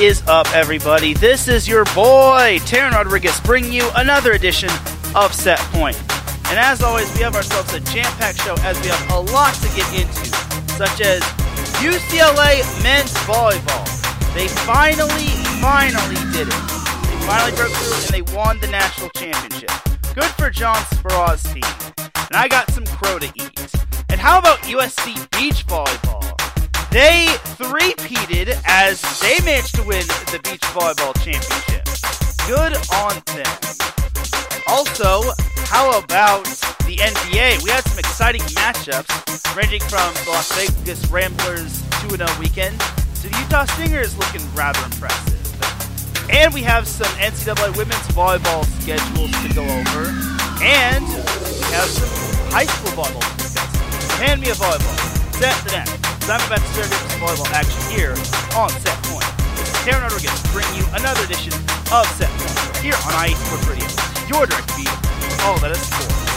Is up, everybody? This is your boy, Teran Rodriguez, bringing you another edition of Set Point. And as always, we have ourselves a jam packed show as we have a lot to get into, such as UCLA men's volleyball. They finally, finally did it. They finally broke through and they won the national championship. Good for John Speraw's team. And I got some crow to eat. And how about USC beach volleyball? They three-peated as they managed to win the beach volleyball championship. Good on them. Also, how about the NVA? We had some exciting matchups, ranging from the Las Vegas Ramblers 2-0 weekend to the Utah Stingers looking rather impressive. And we have some NCAA women's volleyball schedules to go over. And we have some high school volleyball. Hand me a volleyball. Set the net. I'm about to start some volleyball action here on Set Point. This is Teran Rodriguez bringing you another edition of Set Point here on IE Sports Radio, your direct feed all that is sports.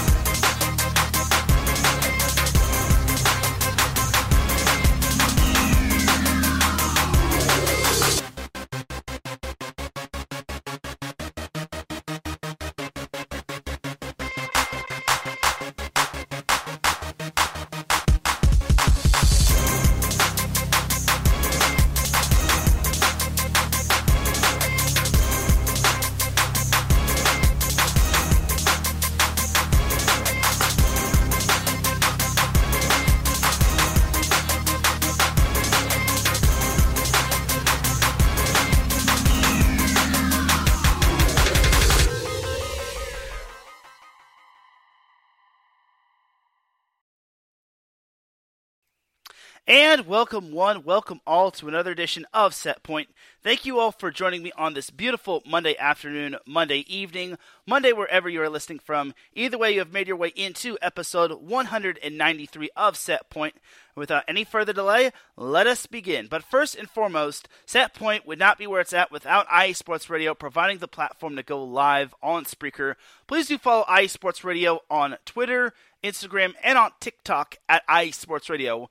And welcome one, welcome all to another edition of Set Point. Thank you all for joining me on this beautiful Monday afternoon, Monday evening, Monday wherever you are listening from. Either way, you have made your way into episode 193 of Set Point. Without any further delay, let us begin. But first and foremost, Set Point would not be where it's at without IE Sports Radio providing the platform to go live on Spreaker. Please do follow IE Sports Radio on Twitter, Instagram, and on TikTok at IE Sports Radio.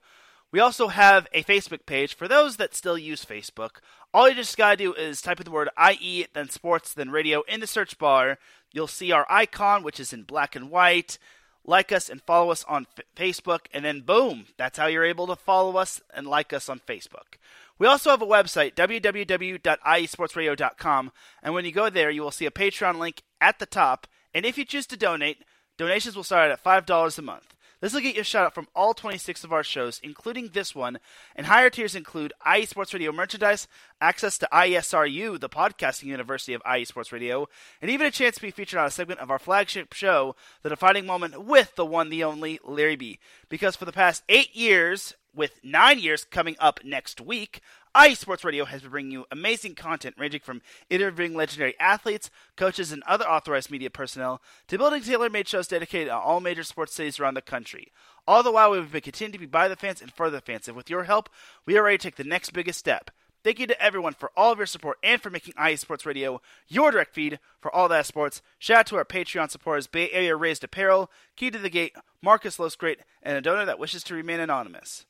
We also have a Facebook page for those that still use Facebook. All you just gotta do is type in the word IE, then sports, then radio in the search bar. You'll see our icon, which is in black and white. Like us and follow us on F- Facebook, and then boom, that's how you're able to follow us and like us on Facebook. We also have a website, www.iesportsradio.com, and when you go there, you will see a Patreon link at the top. And if you choose to donate, donations will start at $5 a month. This will get you a shout out from all 26 of our shows, including this one, and higher tiers include IE Sports Radio merchandise, access to ISRU, the podcasting university of IE Sports Radio, and even a chance to be featured on a segment of our flagship show, The Defining Moment, with the one, the only Larry B. Because for the past eight years, with nine years coming up next week, IE Sports Radio has been bringing you amazing content ranging from interviewing legendary athletes, coaches, and other authorized media personnel to building tailor made shows dedicated to all major sports cities around the country. All the while, we've been continuing to be by the fans and for the fans, and with your help, we are ready to take the next biggest step. Thank you to everyone for all of your support and for making IE Sports Radio your direct feed for all that sports. Shout out to our Patreon supporters Bay Area Raised Apparel, Key to the Gate, Marcus Losgreat, and a donor that wishes to remain anonymous.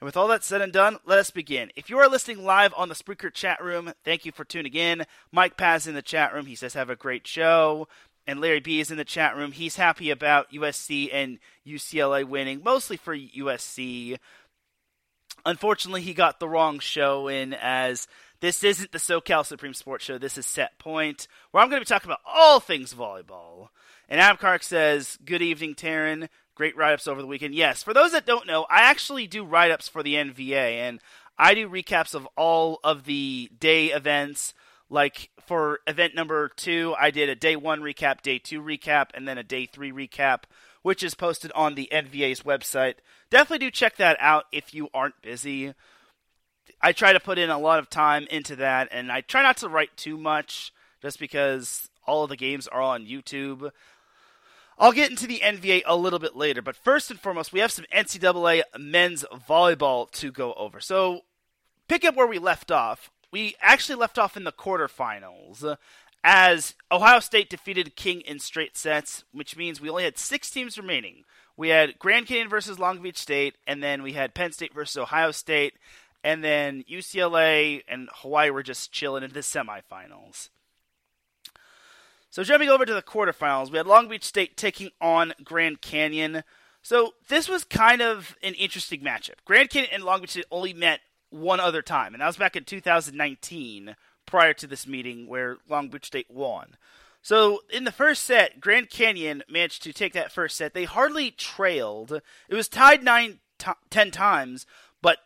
And with all that said and done, let us begin. If you are listening live on the Spreaker chat room, thank you for tuning in. Mike Paz in the chat room. He says, have a great show. And Larry B is in the chat room. He's happy about USC and UCLA winning, mostly for USC. Unfortunately, he got the wrong show in as this isn't the SoCal Supreme Sports Show. This is Set Point, where I'm going to be talking about all things volleyball. And Adam says, Good evening, Teran. Great write ups over the weekend. Yes, for those that don't know, I actually do write ups for the NVA, and I do recaps of all of the day events. Like for event number two, I did a day one recap, day two recap, and then a day three recap, which is posted on the NVA's website. Definitely do check that out if you aren't busy. I try to put in a lot of time into that, and I try not to write too much just because all of the games are on YouTube. I'll get into the NVA a little bit later, but first and foremost, we have some NCAA men's volleyball to go over. So, pick up where we left off. We actually left off in the quarterfinals as Ohio State defeated King in straight sets, which means we only had six teams remaining. We had Grand Canyon versus Long Beach State, and then we had Penn State versus Ohio State, and then UCLA and Hawaii were just chilling in the semifinals. So jumping over to the quarterfinals, we had Long Beach State taking on Grand Canyon. So this was kind of an interesting matchup. Grand Canyon and Long Beach State only met one other time, and that was back in 2019, prior to this meeting where Long Beach State won. So in the first set, Grand Canyon managed to take that first set. They hardly trailed. It was tied nine, t- ten times, but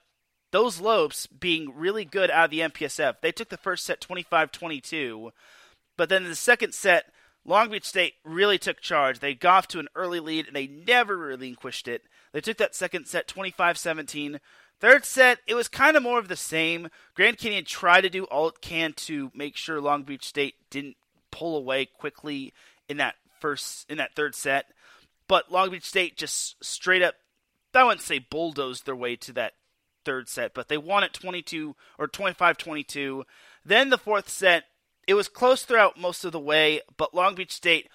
those Lopes being really good out of the MPSF, they took the first set 25-22. But then in the second set, Long Beach State really took charge. They got off to an early lead and they never relinquished it. They took that second set 25 17. Third set, it was kind of more of the same. Grand Canyon tried to do all it can to make sure Long Beach State didn't pull away quickly in that first in that third set. But Long Beach State just straight up I wouldn't say bulldozed their way to that third set, but they won it 22 or 25-22. Then the fourth set, it was close throughout most of the way, but Long Beach State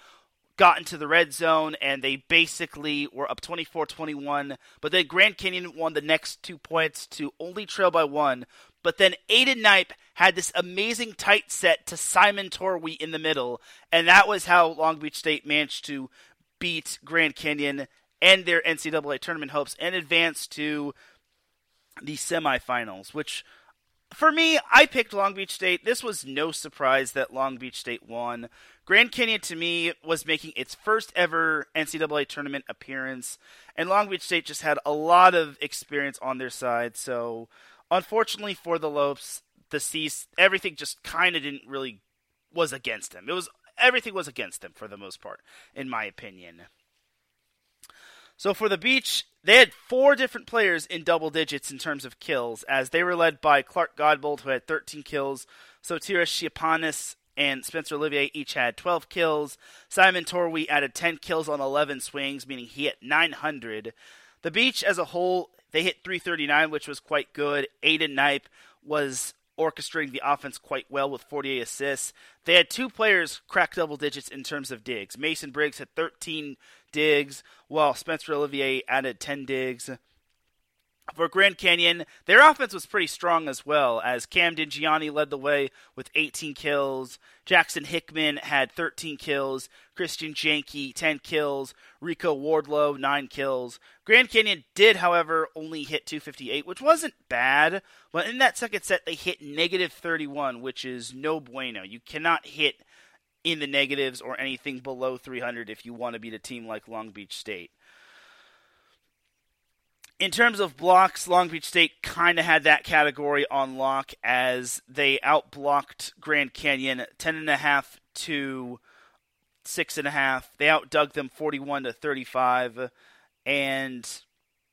got into the red zone and they basically were up 24-21. But then Grand Canyon won the next two points to only trail by one. But then Aiden Knipe had this amazing tight set to Simon Torwie in the middle, and that was how Long Beach State managed to beat Grand Canyon and their NCAA tournament hopes and advance to the semifinals, which for me, I picked Long Beach State. This was no surprise that Long Beach State won. Grand Canyon, to me, was making its first ever NCAA tournament appearance, and Long Beach State just had a lot of experience on their side. So, unfortunately for the Lopes, the C's, everything just kind of didn't really was against them. It was everything was against them for the most part, in my opinion. So for the beach, they had four different players in double digits in terms of kills, as they were led by Clark Godbold, who had 13 kills, Sotira Shiapanis and Spencer Olivier each had 12 kills. Simon Torwie added 10 kills on 11 swings, meaning he hit 900. The beach as a whole, they hit 339, which was quite good. Aiden Knipe was orchestrating the offense quite well with 48 assists. They had two players crack double digits in terms of digs. Mason Briggs had 13 digs, while Spencer Olivier added 10 digs. For Grand Canyon, their offense was pretty strong as well, as Camden Gianni led the way with 18 kills. Jackson Hickman had 13 kills. Christian Janke, 10 kills. Rico Wardlow, 9 kills. Grand Canyon did, however, only hit 258, which wasn't bad. But in that second set, they hit negative 31, which is no bueno. You cannot hit in the negatives or anything below 300 if you want to beat a team like Long Beach State. In terms of blocks, Long Beach State kind of had that category on lock as they outblocked Grand Canyon 10.5 to 6.5. They outdug them 41 to 35. And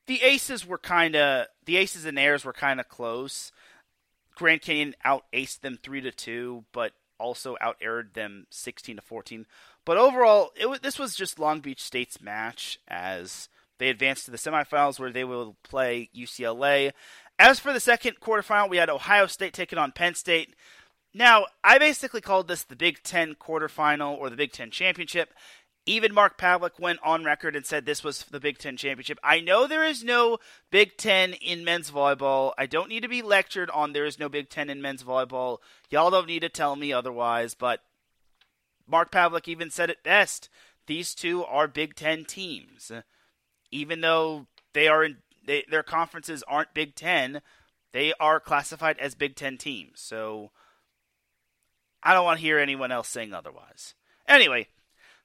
the aces were kind of, the aces and airs were kind of close. Grand Canyon out aced them 3 to 2, but also out aired them 16 to 14. But overall, it this was just Long Beach State's match as they advanced to the semifinals where they will play UCLA. As for the second quarterfinal, we had Ohio State taking on Penn State. Now, I basically called this the Big Ten quarterfinal or the Big Ten championship. Even Mark Pavlik went on record and said this was the Big Ten championship. I know there is no Big Ten in men's volleyball. I don't need to be lectured on there is no Big Ten in men's volleyball. Y'all don't need to tell me otherwise, but Mark Pavlik even said it best. These two are Big Ten teams. Even though they are in they, their conferences aren't Big Ten, they are classified as Big Ten teams. So I don't want to hear anyone else saying otherwise. Anyway,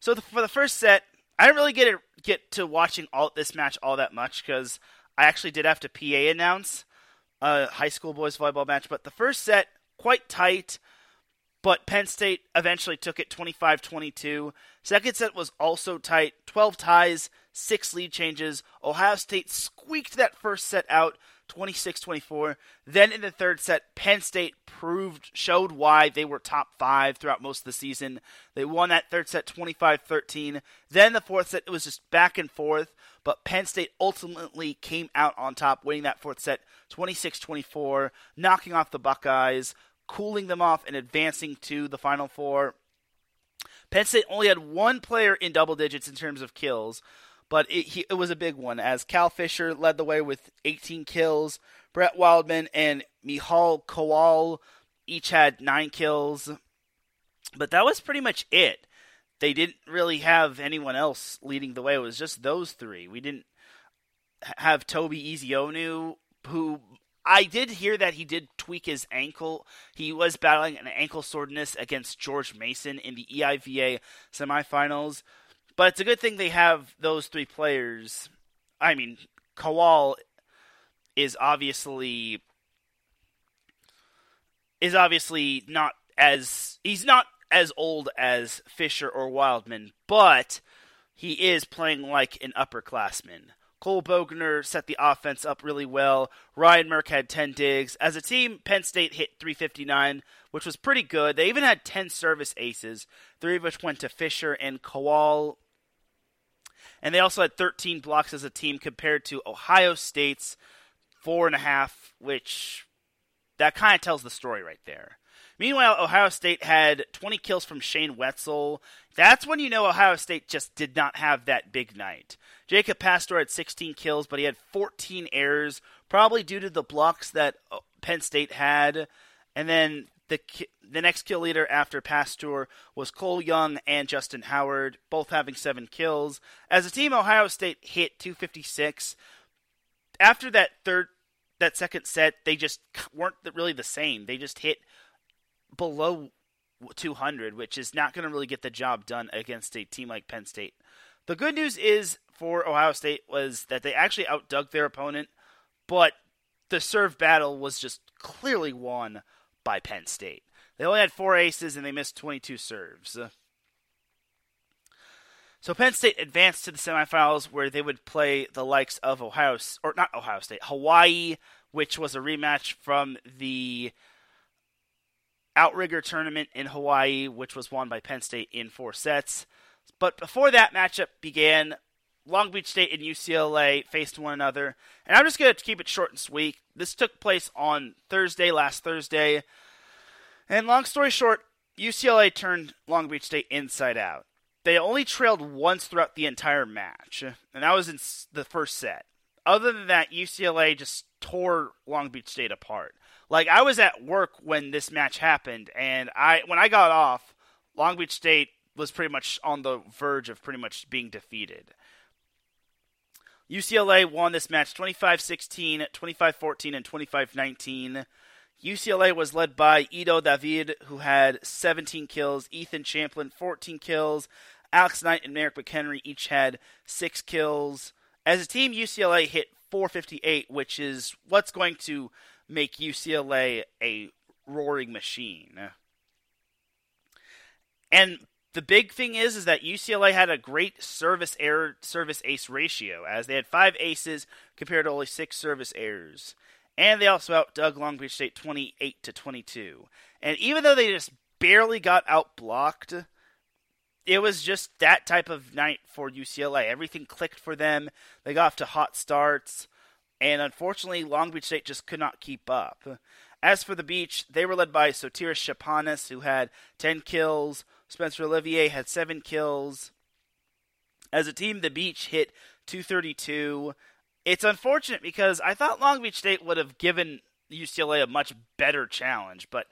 so the, for the first set, I didn't really get get to watching all this match all that much because I actually did have to PA announce a high school boys volleyball match. But the first set, quite tight, but Penn State eventually took it 25 22. Second set was also tight, 12 ties, six lead changes. Ohio State squeaked that first set out 26 24. Then in the third set, Penn State proved, showed why they were top five throughout most of the season. They won that third set 25 13. Then the fourth set, it was just back and forth, but Penn State ultimately came out on top, winning that fourth set 26 24, knocking off the Buckeyes, cooling them off, and advancing to the Final Four. Penn State only had one player in double digits in terms of kills, but it, he, it was a big one as Cal Fisher led the way with 18 kills. Brett Wildman and Michal Kowal each had nine kills, but that was pretty much it. They didn't really have anyone else leading the way. It was just those three. We didn't have Toby Ezeonu, who I did hear that he did tweak his ankle. He was battling an ankle soreness against George Mason in the EIVA semifinals. But it's a good thing they have those three players. I mean, Kowal is obviously is obviously not as he's not as old as Fisher or Wildman, but he is playing like an upperclassman. Cole Bogner set the offense up really well. Ryan Merck had 10 digs. As a team, Penn State hit 359, which was pretty good. They even had 10 service aces, three of which went to Fisher and Kowal and they also had 13 blocks as a team compared to Ohio State's four and a half, which that kind of tells the story right there. Meanwhile, Ohio State had 20 kills from Shane Wetzel. That's when you know Ohio State just did not have that big night. Jacob Pasteur had 16 kills, but he had 14 errors, probably due to the blocks that uh, Penn State had. And then the the next kill leader after Pasteur was Cole Young and Justin Howard, both having seven kills. As a team, Ohio State hit 256. After that third, that second set, they just weren't really the same. They just hit below 200, which is not going to really get the job done against a team like Penn State. The good news is for Ohio State was that they actually outdug their opponent, but the serve battle was just clearly won by Penn State. They only had four aces and they missed 22 serves. So Penn State advanced to the semifinals where they would play the likes of Ohio or not Ohio State, Hawaii, which was a rematch from the Outrigger tournament in Hawaii, which was won by Penn State in four sets. But before that matchup began, Long Beach State and UCLA faced one another. And I'm just going to keep it short and sweet. This took place on Thursday, last Thursday. And long story short, UCLA turned Long Beach State inside out. They only trailed once throughout the entire match, and that was in the first set. Other than that, UCLA just tore Long Beach State apart. Like I was at work when this match happened, and I when I got off, Long Beach State was pretty much on the verge of pretty much being defeated. UCLA won this match 25 16, 25 14, and 25 19. UCLA was led by Ido David, who had 17 kills, Ethan Champlin, 14 kills, Alex Knight and Merrick McHenry each had 6 kills. As a team, UCLA hit 458, which is what's going to make UCLA a roaring machine. And the big thing is is that UCLA had a great service error service ace ratio as they had five aces compared to only six service errors. And they also outdug Long Beach State 28 to 22. And even though they just barely got outblocked, it was just that type of night for UCLA. Everything clicked for them. They got off to hot starts, and unfortunately, Long Beach State just could not keep up. As for the beach, they were led by Sotiris Shapanis, who had 10 kills, Spencer Olivier had seven kills. As a team, the Beach hit 232. It's unfortunate because I thought Long Beach State would have given UCLA a much better challenge, but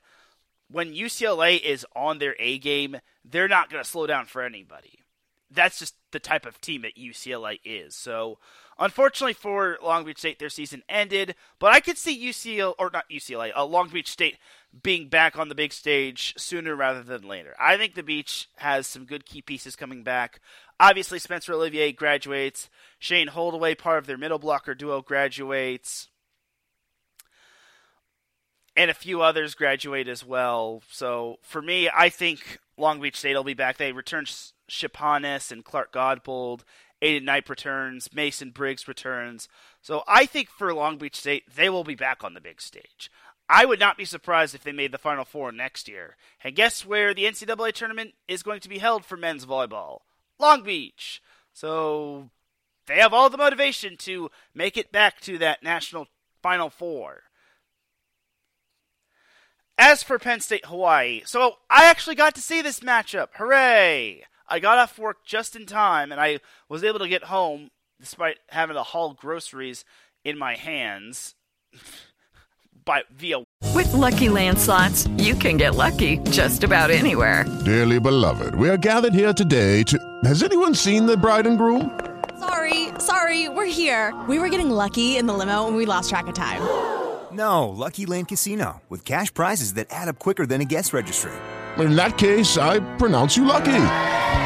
when UCLA is on their A game, they're not going to slow down for anybody. That's just the type of team that UCLA is. So, unfortunately for Long Beach State, their season ended. But I could see UCLA or not UCLA, uh, Long Beach State being back on the big stage sooner rather than later. I think the Beach has some good key pieces coming back. Obviously, Spencer Olivier graduates. Shane Holdaway, part of their middle blocker duo, graduates and a few others graduate as well. So for me, I think Long Beach State will be back. They return Shapanis and Clark Godbold. Aiden Knight returns. Mason Briggs returns. So I think for Long Beach State, they will be back on the big stage. I would not be surprised if they made the Final Four next year. And guess where the NCAA tournament is going to be held for men's volleyball? Long Beach. So they have all the motivation to make it back to that national Final Four. As for Penn State Hawaii, so I actually got to see this matchup. Hooray! I got off work just in time and I was able to get home despite having to haul groceries in my hands by via With lucky landslots, you can get lucky just about anywhere. Dearly beloved, we are gathered here today to Has anyone seen the bride and groom? Sorry, sorry, we're here. We were getting lucky in the limo and we lost track of time. No, Lucky Land Casino, with cash prizes that add up quicker than a guest registry. In that case, I pronounce you lucky.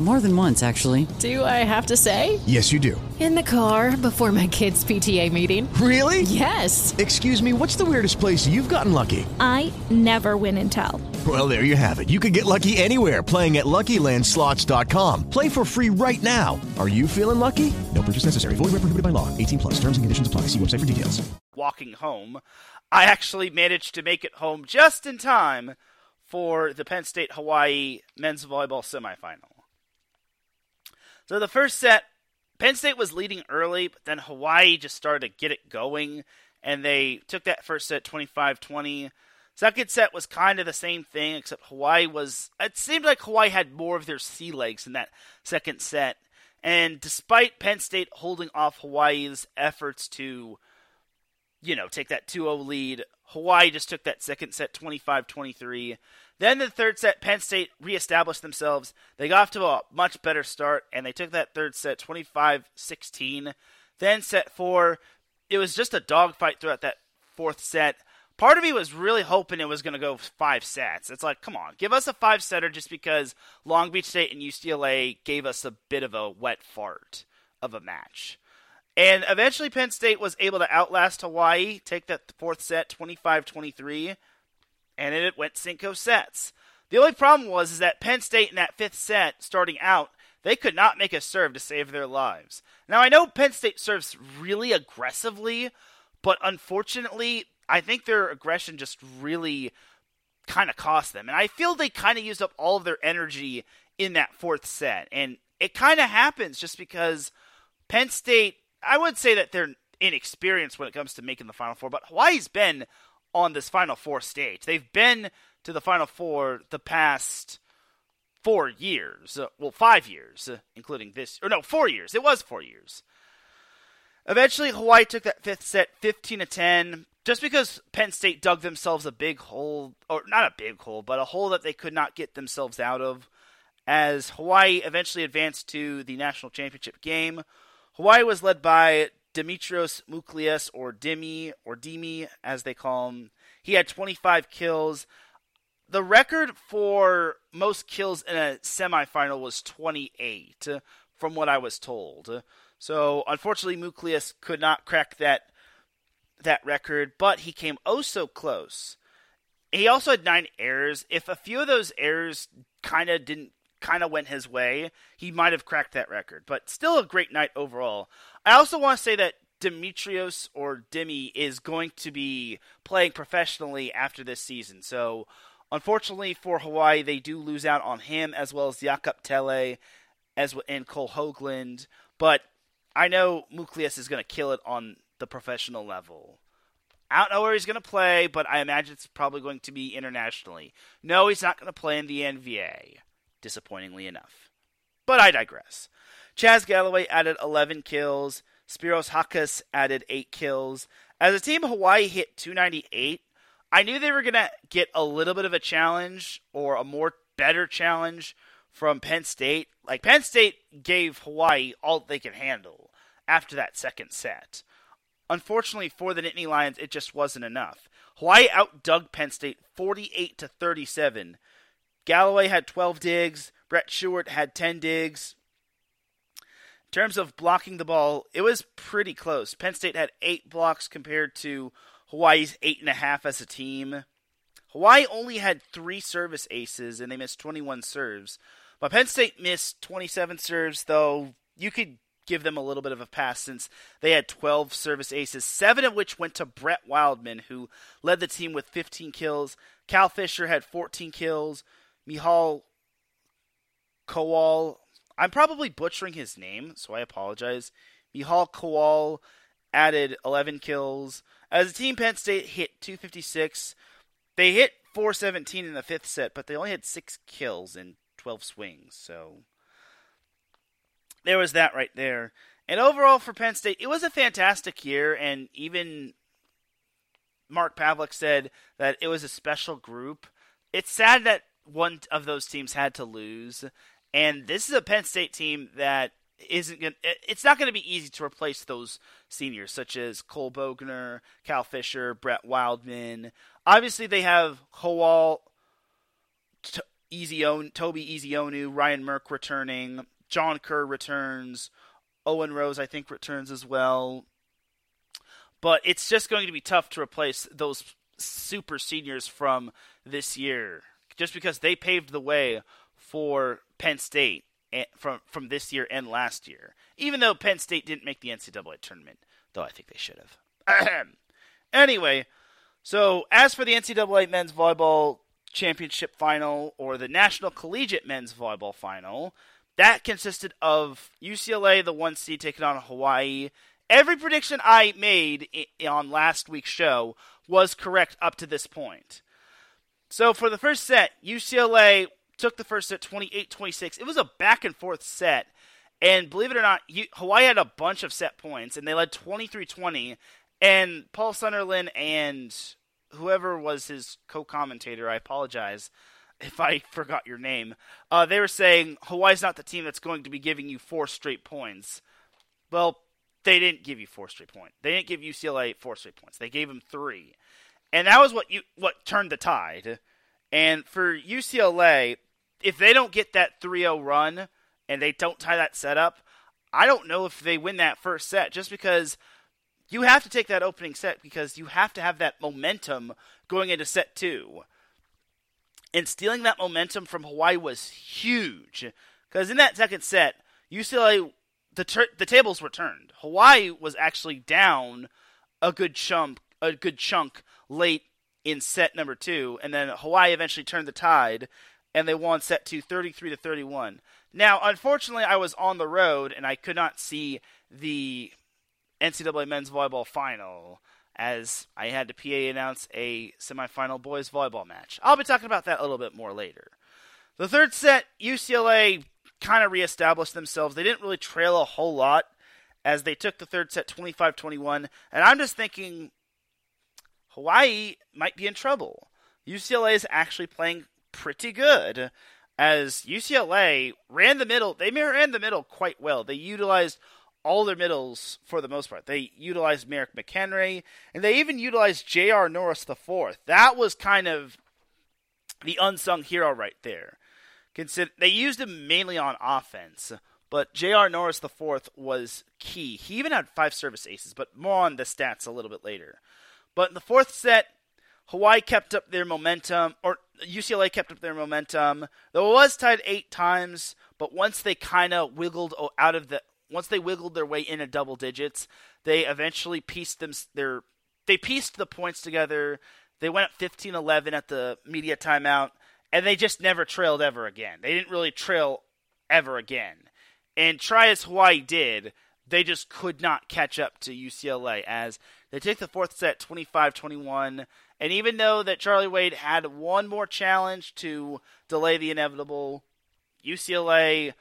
More than once, actually. Do I have to say? Yes, you do. In the car before my kids' PTA meeting. Really? Yes. Excuse me, what's the weirdest place you've gotten lucky? I never win and tell. Well, there you have it. You can get lucky anywhere playing at LuckyLandSlots.com. Play for free right now. Are you feeling lucky? No purchase necessary. Void where prohibited by law. 18 plus. Terms and conditions apply. See website for details. Walking home, I actually managed to make it home just in time for the Penn State Hawaii men's volleyball semifinal. So the first set, Penn State was leading early, but then Hawaii just started to get it going, and they took that first set 25 20. Second set was kind of the same thing, except Hawaii was. It seemed like Hawaii had more of their sea legs in that second set. And despite Penn State holding off Hawaii's efforts to, you know, take that 2 0 lead, Hawaii just took that second set 25 23. Then the third set, Penn State reestablished themselves. They got off to a much better start, and they took that third set 25 16. Then set four, it was just a dogfight throughout that fourth set. Part of me was really hoping it was going to go five sets. It's like, come on, give us a five setter just because Long Beach State and UCLA gave us a bit of a wet fart of a match. And eventually, Penn State was able to outlast Hawaii, take that fourth set 25 23 and it went Cinco sets. The only problem was is that Penn State in that fifth set, starting out, they could not make a serve to save their lives. Now I know Penn State serves really aggressively, but unfortunately, I think their aggression just really kind of cost them. And I feel they kind of used up all of their energy in that fourth set. And it kind of happens just because Penn State, I would say that they're inexperienced when it comes to making the Final Four, but Hawaii's been on this Final Four stage. They've been to the Final Four the past four years. Uh, well, five years, uh, including this. Or no, four years. It was four years. Eventually, Hawaii took that fifth set 15 to 10. Just because Penn State dug themselves a big hole, or not a big hole, but a hole that they could not get themselves out of, as Hawaii eventually advanced to the national championship game. Hawaii was led by Demetrios Mouchlias, or Demi, or Demi, as they call him. He had 25 kills. The record for most kills in a semifinal was 28, from what I was told. So, unfortunately, Mouchlias could not crack that that record, but he came oh so close. He also had nine errors. If a few of those errors kind of didn't kind of went his way, he might have cracked that record. But still a great night overall. I also want to say that Demetrios or Demi is going to be playing professionally after this season. So Unfortunately for Hawaii, they do lose out on him as well as Jakob Thelle as and Cole Hoagland. But I know Mouchlias is going to kill it on the professional level. I don't know where he's going to play, but I imagine it's probably going to be internationally. No, he's not going to play in the NVA, disappointingly enough. But I digress. Chaz Galloway added 11 kills. Spiros Chakas added 8 kills. As a team, Hawaii hit 298. I knew they were going to get a little bit of a challenge or a more better challenge from Penn State. Like, Penn State gave Hawaii all they could handle after that second set. Unfortunately for the Nittany Lions, it just wasn't enough. Hawaii outdug Penn State 48 to 37. Galloway had 12 digs. Brett Stewart had 10 digs. Terms of blocking the ball, it was pretty close. Penn State had eight blocks compared to Hawaii's eight and a half as a team. Hawaii only had three service aces and they missed 21 serves. But Penn State missed 27 serves, though you could give them a little bit of a pass since they had 12 service aces, seven of which went to Brett Wildman, who led the team with 15 kills. Cal Fisher had 14 kills. Michal Kowal, I'm probably butchering his name, so I apologize. Michal Kowal added 11 kills. As a team, Penn State hit 256. They hit 417 in the fifth set, but they only had six kills in 12 swings, so there was that right there. And overall for Penn State, it was a fantastic year, and even Mark Pavlik said that it was a special group. It's sad that one of those teams had to lose, and this is a Penn State team that isn't going it's not going to be easy to replace those seniors such as Cole Bogner, Cal Fisher, Brett Wildman. Obviously they have Howell, Easy Toby Ezeonu, Ryan Merck returning. John Kerr returns. Owen Rose, I think, returns as well. But it's just going to be tough to replace those super seniors from this year, just because they paved the way for Penn State eh, from from this year and last year. Even though Penn State didn't make the NCAA tournament, though I think they should have. anyway, so as for the NCAA men's volleyball championship final or the National Collegiate men's volleyball final, that consisted of UCLA, the one seed, taking on Hawaii. Every prediction I made on last week's show was correct up to this point. So for the first set, UCLA took the first set 28 26. It was a back and forth set. And believe it or not, Hawaii had a bunch of set points, and they led 23 20. And Paul Sunderland and whoever was his co commentator, I apologize, if I forgot your name, uh, they were saying Hawaii's not the team that's going to be giving you four straight points. Well, they didn't give you four straight points. They didn't give UCLA four straight points. They gave them three, and that was what you what turned the tide. And for UCLA, if they don't get that 3-0 run and they don't tie that set up, I don't know if they win that first set. Just because you have to take that opening set because you have to have that momentum going into set two. And stealing that momentum from Hawaii was huge. Because in that second set, UCLA, the, ter- the tables were turned. Hawaii was actually down a good chunk, a good chunk late in set number two, and then Hawaii eventually turned the tide, and they won set two, 33 to 31. Now, unfortunately, I was on the road and I could not see the NCAA men's volleyball final as I had to PA announce a semifinal boys volleyball match. I'll be talking about that a little bit more later. The third set, UCLA kind of reestablished themselves. They didn't really trail a whole lot as they took the third set 25 21. And I'm just thinking Hawaii might be in trouble. UCLA is actually playing pretty good as UCLA ran the middle. They ran the middle quite well. They utilized all their middles for the most part. They utilized Merrick McHenry, and they even utilized J.R. Norris fourth. That was kind of the unsung hero right there. Consider they used him mainly on offense, but J.R. Norris fourth was key. He even had five service aces, but more on the stats a little bit later. But in the fourth set, Hawaii kept up their momentum, or UCLA kept up their momentum. Though it was tied eight times, but once they kind of wiggled out of the once they wiggled their way into double digits, they eventually pieced them their they pieced the points together. They went up 15 11 at the media timeout, and they just never trailed ever again. They didn't really trail ever again. And try as Hawaii did, they just could not catch up to UCLA as they take the fourth set 25 21. And even though that Charlie Wade had one more challenge to delay the inevitable, UCLA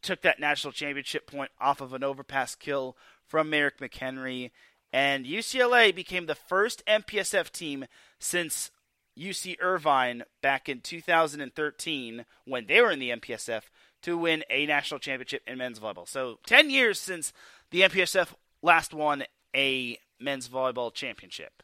took that national championship point off of an overpass kill from Merrick McHenry. And UCLA became the first MPSF team since UC Irvine back in 2013 when they were in the MPSF to win a national championship in men's volleyball. So 10 years since the MPSF last won a men's volleyball championship.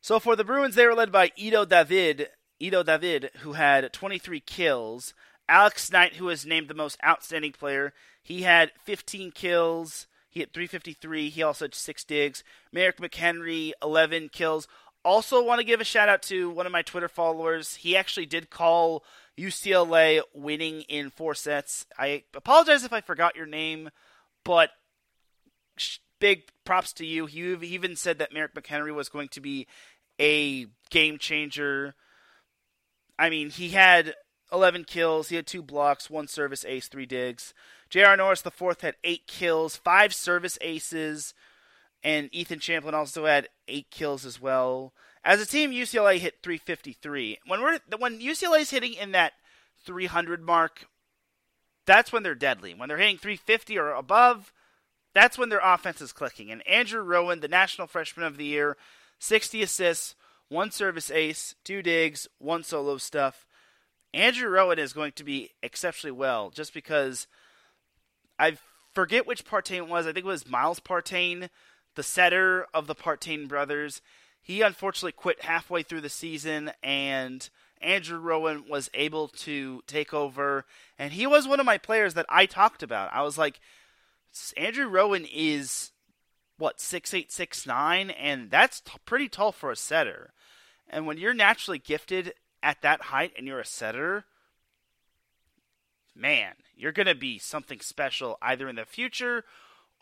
So for the Bruins, they were led by Ido David, Ido David, who had 23 kills. Alex Knight, who was named the most outstanding player, he had 15 kills. He had 353. He also had six digs. Merrick McHenry, 11 kills. Also, want to give a shout out to one of my Twitter followers. He actually did call UCLA winning in four sets. I apologize if I forgot your name, but big props to you. You even said that Merrick McHenry was going to be a game changer. I mean, he had 11 kills. He had two blocks, one service ace, three digs. J.R. Norris, the fourth, had eight kills, five service aces, and Ethan Champlin also had eight kills as well. As a team, UCLA hit 353. When we're when UCLA is hitting in that 300 mark, that's when they're deadly. When they're hitting 350 or above, that's when their offense is clicking. And Andrew Rowan, the National Freshman of the Year, 60 assists, one service ace, two digs, one solo stuff. Andrew Rowan is going to be exceptionally well just because I forget which Partain was. I think it was Miles Partain, the setter of the Partain brothers. He unfortunately quit halfway through the season, and Andrew Rowan was able to take over. And he was one of my players that I talked about. I was like, Andrew Rowan is what six eight six nine, and that's t- pretty tall for a setter. And when you're naturally gifted at that height and you're a setter, man, you're to be something special either in the future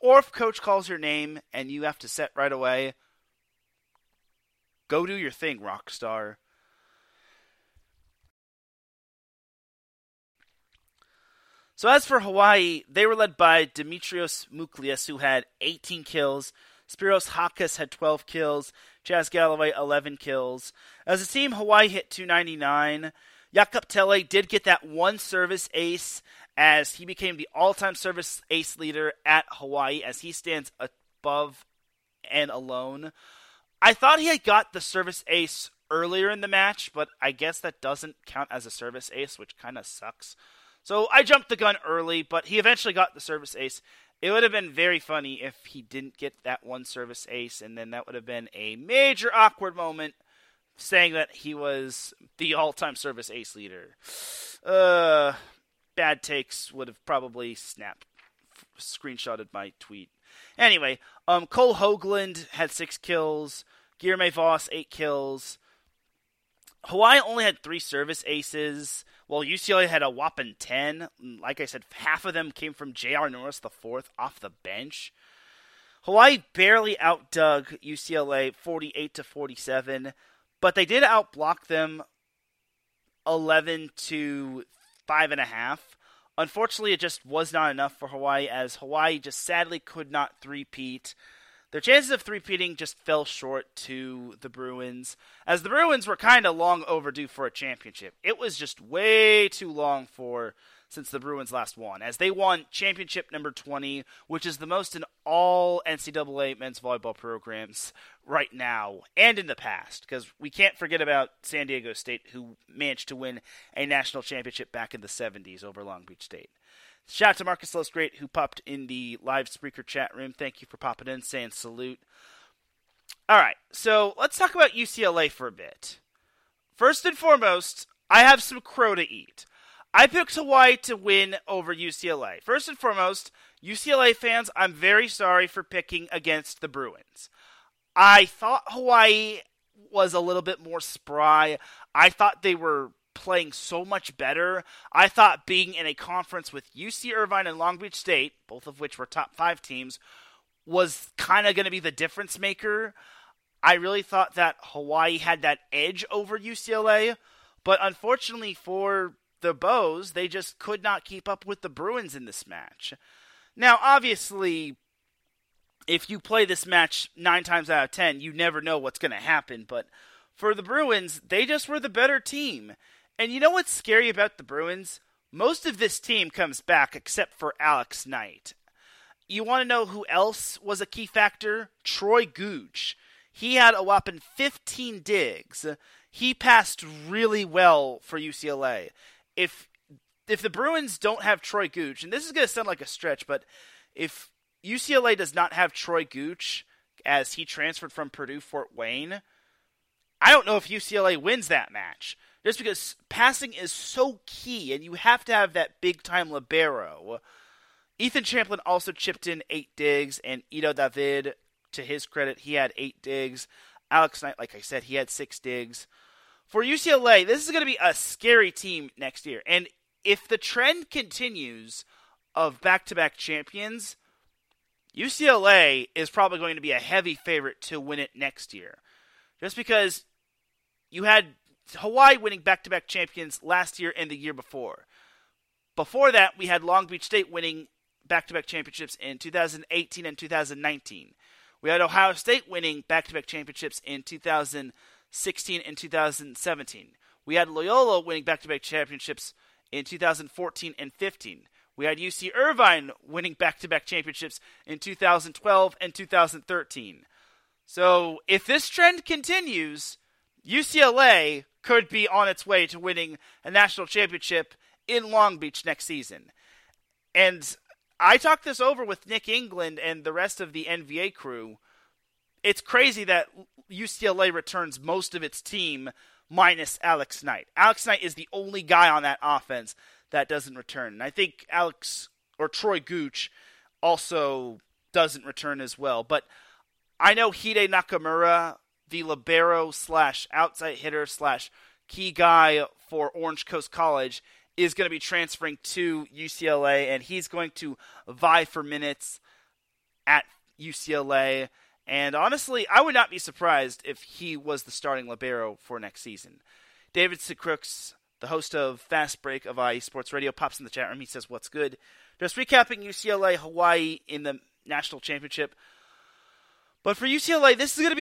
or if coach calls your name and you have to set right away, go do your thing, rock star. So as for Hawaii, they were led by Demetrios Mouchlias, who had 18 kills. Spiros Hakas had 12 kills. Chaz Galloway 11 kills. As a team, Hawaii hit 299. Jakob Thelle did get that one service ace as he became the all-time service ace leader at Hawaii as he stands above and alone. I thought he had got the service ace earlier in the match, but I guess that doesn't count as a service ace, which kind of sucks. So I jumped the gun early, but he eventually got the service ace. It would have been very funny if he didn't get that one service ace, and then that would have been a major awkward moment saying that he was the all time service ace leader. Uh, bad takes would have probably snapped, screenshotted my tweet. Anyway, um, Cole Hoagland had six kills. Guilherme Voss, eight kills. Hawaii only had three service aces, while UCLA had a whopping 10. Like I said, half of them came from J.R. Norris, the fourth, off the bench. Hawaii barely outdug UCLA 48 to 47, but they did outblock them 11 to 5.5. Unfortunately, it just was not enough for Hawaii, as Hawaii just sadly could not three-peat. Their chances of three-peating just fell short to the Bruins, as the Bruins were kind of long overdue for a championship. It was just way too long for since the Bruins last won, as they won championship number 20, which is the most in all NCAA men's volleyball programs right now and in the past, because we can't forget about San Diego State, who managed to win a national championship back in the 70s over Long Beach State. Shout out to Marcus Lowe's Great, who popped in the live Spreaker chat room. Thank you for popping in, saying salute. All right, so let's talk about UCLA for a bit. First and foremost, I have some crow to eat. I picked Hawaii to win over UCLA. First and foremost, UCLA fans, I'm very sorry for picking against the Bruins. I thought Hawaii was a little bit more spry. I thought they were playing so much better. I thought being in a conference with UC Irvine and Long Beach State, both of which were top five teams, was kind of going to be the difference maker. I really thought that Hawaii had that edge over UCLA, but unfortunately for the Bows, they just could not keep up with the Bruins in this match. Now, obviously, if you play this match nine times out of ten, you never know what's going to happen. But for the Bruins, they just were the better team. And you know what's scary about the Bruins? Most of this team comes back except for Alex Knight. You want to know who else was a key factor? Troy Gooch. He had a whopping 15 digs. He passed really well for UCLA. If if the Bruins don't have Troy Gooch, and this is going to sound like a stretch, but if UCLA does not have Troy Gooch as he transferred from Purdue Fort Wayne, I don't know if UCLA wins that match. Just because passing is so key, and you have to have that big time libero. Ethan Champlin also chipped in eight digs, and Ido David, to his credit, he had eight digs. Alex Knight, like I said, he had six digs. For UCLA, this is going to be a scary team next year. And if the trend continues of back to back champions, UCLA is probably going to be a heavy favorite to win it next year. Just because you had Hawaii winning back to back champions last year and the year before. Before that, we had Long Beach State winning back to back championships in 2018 and 2019. We had Ohio State winning back to back championships in 2016 and 2017. We had Loyola winning back to back championships in 2014 and 15. We had UC Irvine winning back to back championships in 2012 and 2013. So if this trend continues, UCLA could be on its way to winning a national championship in Long Beach next season. And I talked this over with Nick England and the rest of the NVA crew. It's crazy that UCLA returns most of its team minus Alex Knight. Alex Knight is the only guy on that offense that doesn't return. And I think Alex or Troy Gooch also doesn't return as well. But I know Hide Nakamura, the libero slash outside hitter slash key guy for Orange Coast College, is going to be transferring to UCLA, and he's going to vie for minutes at UCLA. And honestly, I would not be surprised if he was the starting libero for next season. David Crooks, the host of Fast Break of IE Sports Radio, pops in the chat room. He says, What's good? Just recapping UCLA Hawaii in the national championship. But for UCLA, this is going to be.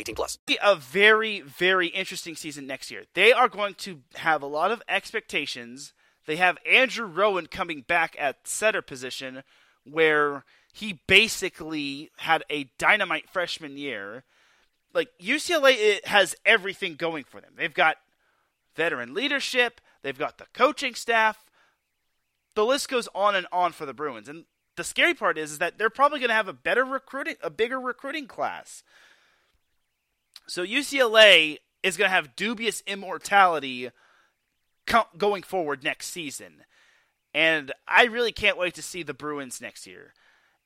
18 plus. A very, very interesting season next year. They are going to have a lot of expectations. They have Andrew Rowan coming back at setter position where he basically had a dynamite freshman year. Like UCLA has everything going for them. They've got veteran leadership, They've got the coaching staff. The list goes on and on for the Bruins. And the scary part is, is that they're probably going to have a better recruiting, a bigger recruiting class. So UCLA is going to have dubious immortality going forward next season. And I really can't wait to see the Bruins next year.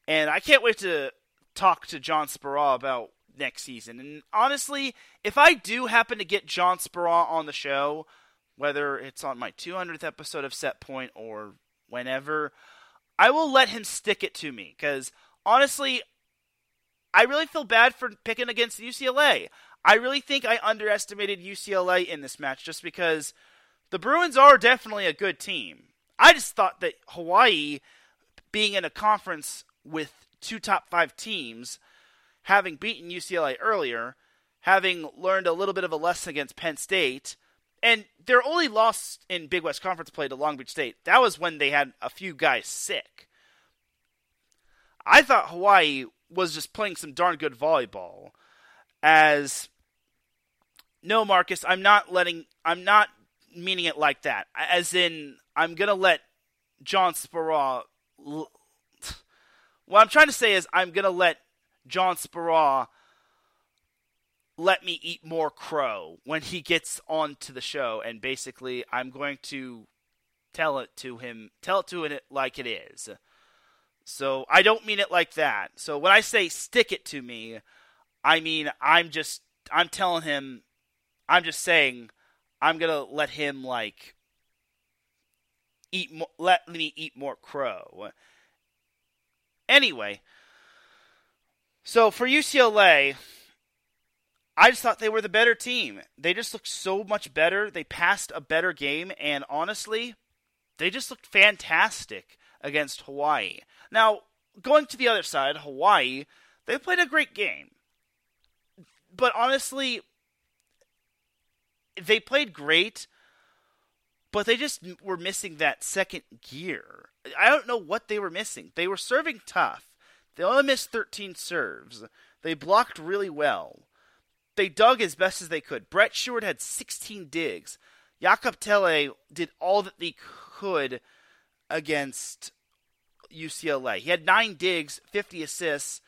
And I can't wait to talk to John Speraw about next season. And honestly, if I do happen to get John Speraw on the show, whether it's on my 200th episode of Set Point or whenever, I will let him stick it to me because honestly, I really feel bad for picking against UCLA. I really think I underestimated UCLA in this match just because the Bruins are definitely a good team. I just thought that Hawaii, being in a conference with two top five teams, having beaten UCLA earlier, having learned a little bit of a lesson against Penn State, and their only loss in Big West Conference play to Long Beach State, that was when they had a few guys sick. I thought Hawaii was just playing some darn good volleyball. As no, Marcus, I'm not letting, I'm not meaning it like that. As in, I'm gonna let John Speraw. What I'm trying to say is, I'm gonna let John Speraw let me eat more crow when he gets onto the show, and basically, I'm going to tell it to him, tell it to it like it is. So I don't mean it like that. So when I say stick it to me, I mean I'm just I'm telling him I'm just saying I'm to let him like eat more, let me eat more crow. Anyway, so for UCLA, I just thought they were the better team. They just looked so much better. They passed a better game and honestly, they just looked fantastic against Hawaii. Now, going to the other side, Hawaii, they played a great game. But honestly, they played great, but they just were missing that second gear. I don't know what they were missing. They were serving tough. They only missed 13 serves. They blocked really well. They dug as best as they could. Brett Sheward had 16 digs. Jakob Thelle did all that they could against UCLA. He had nine digs, 50 assists,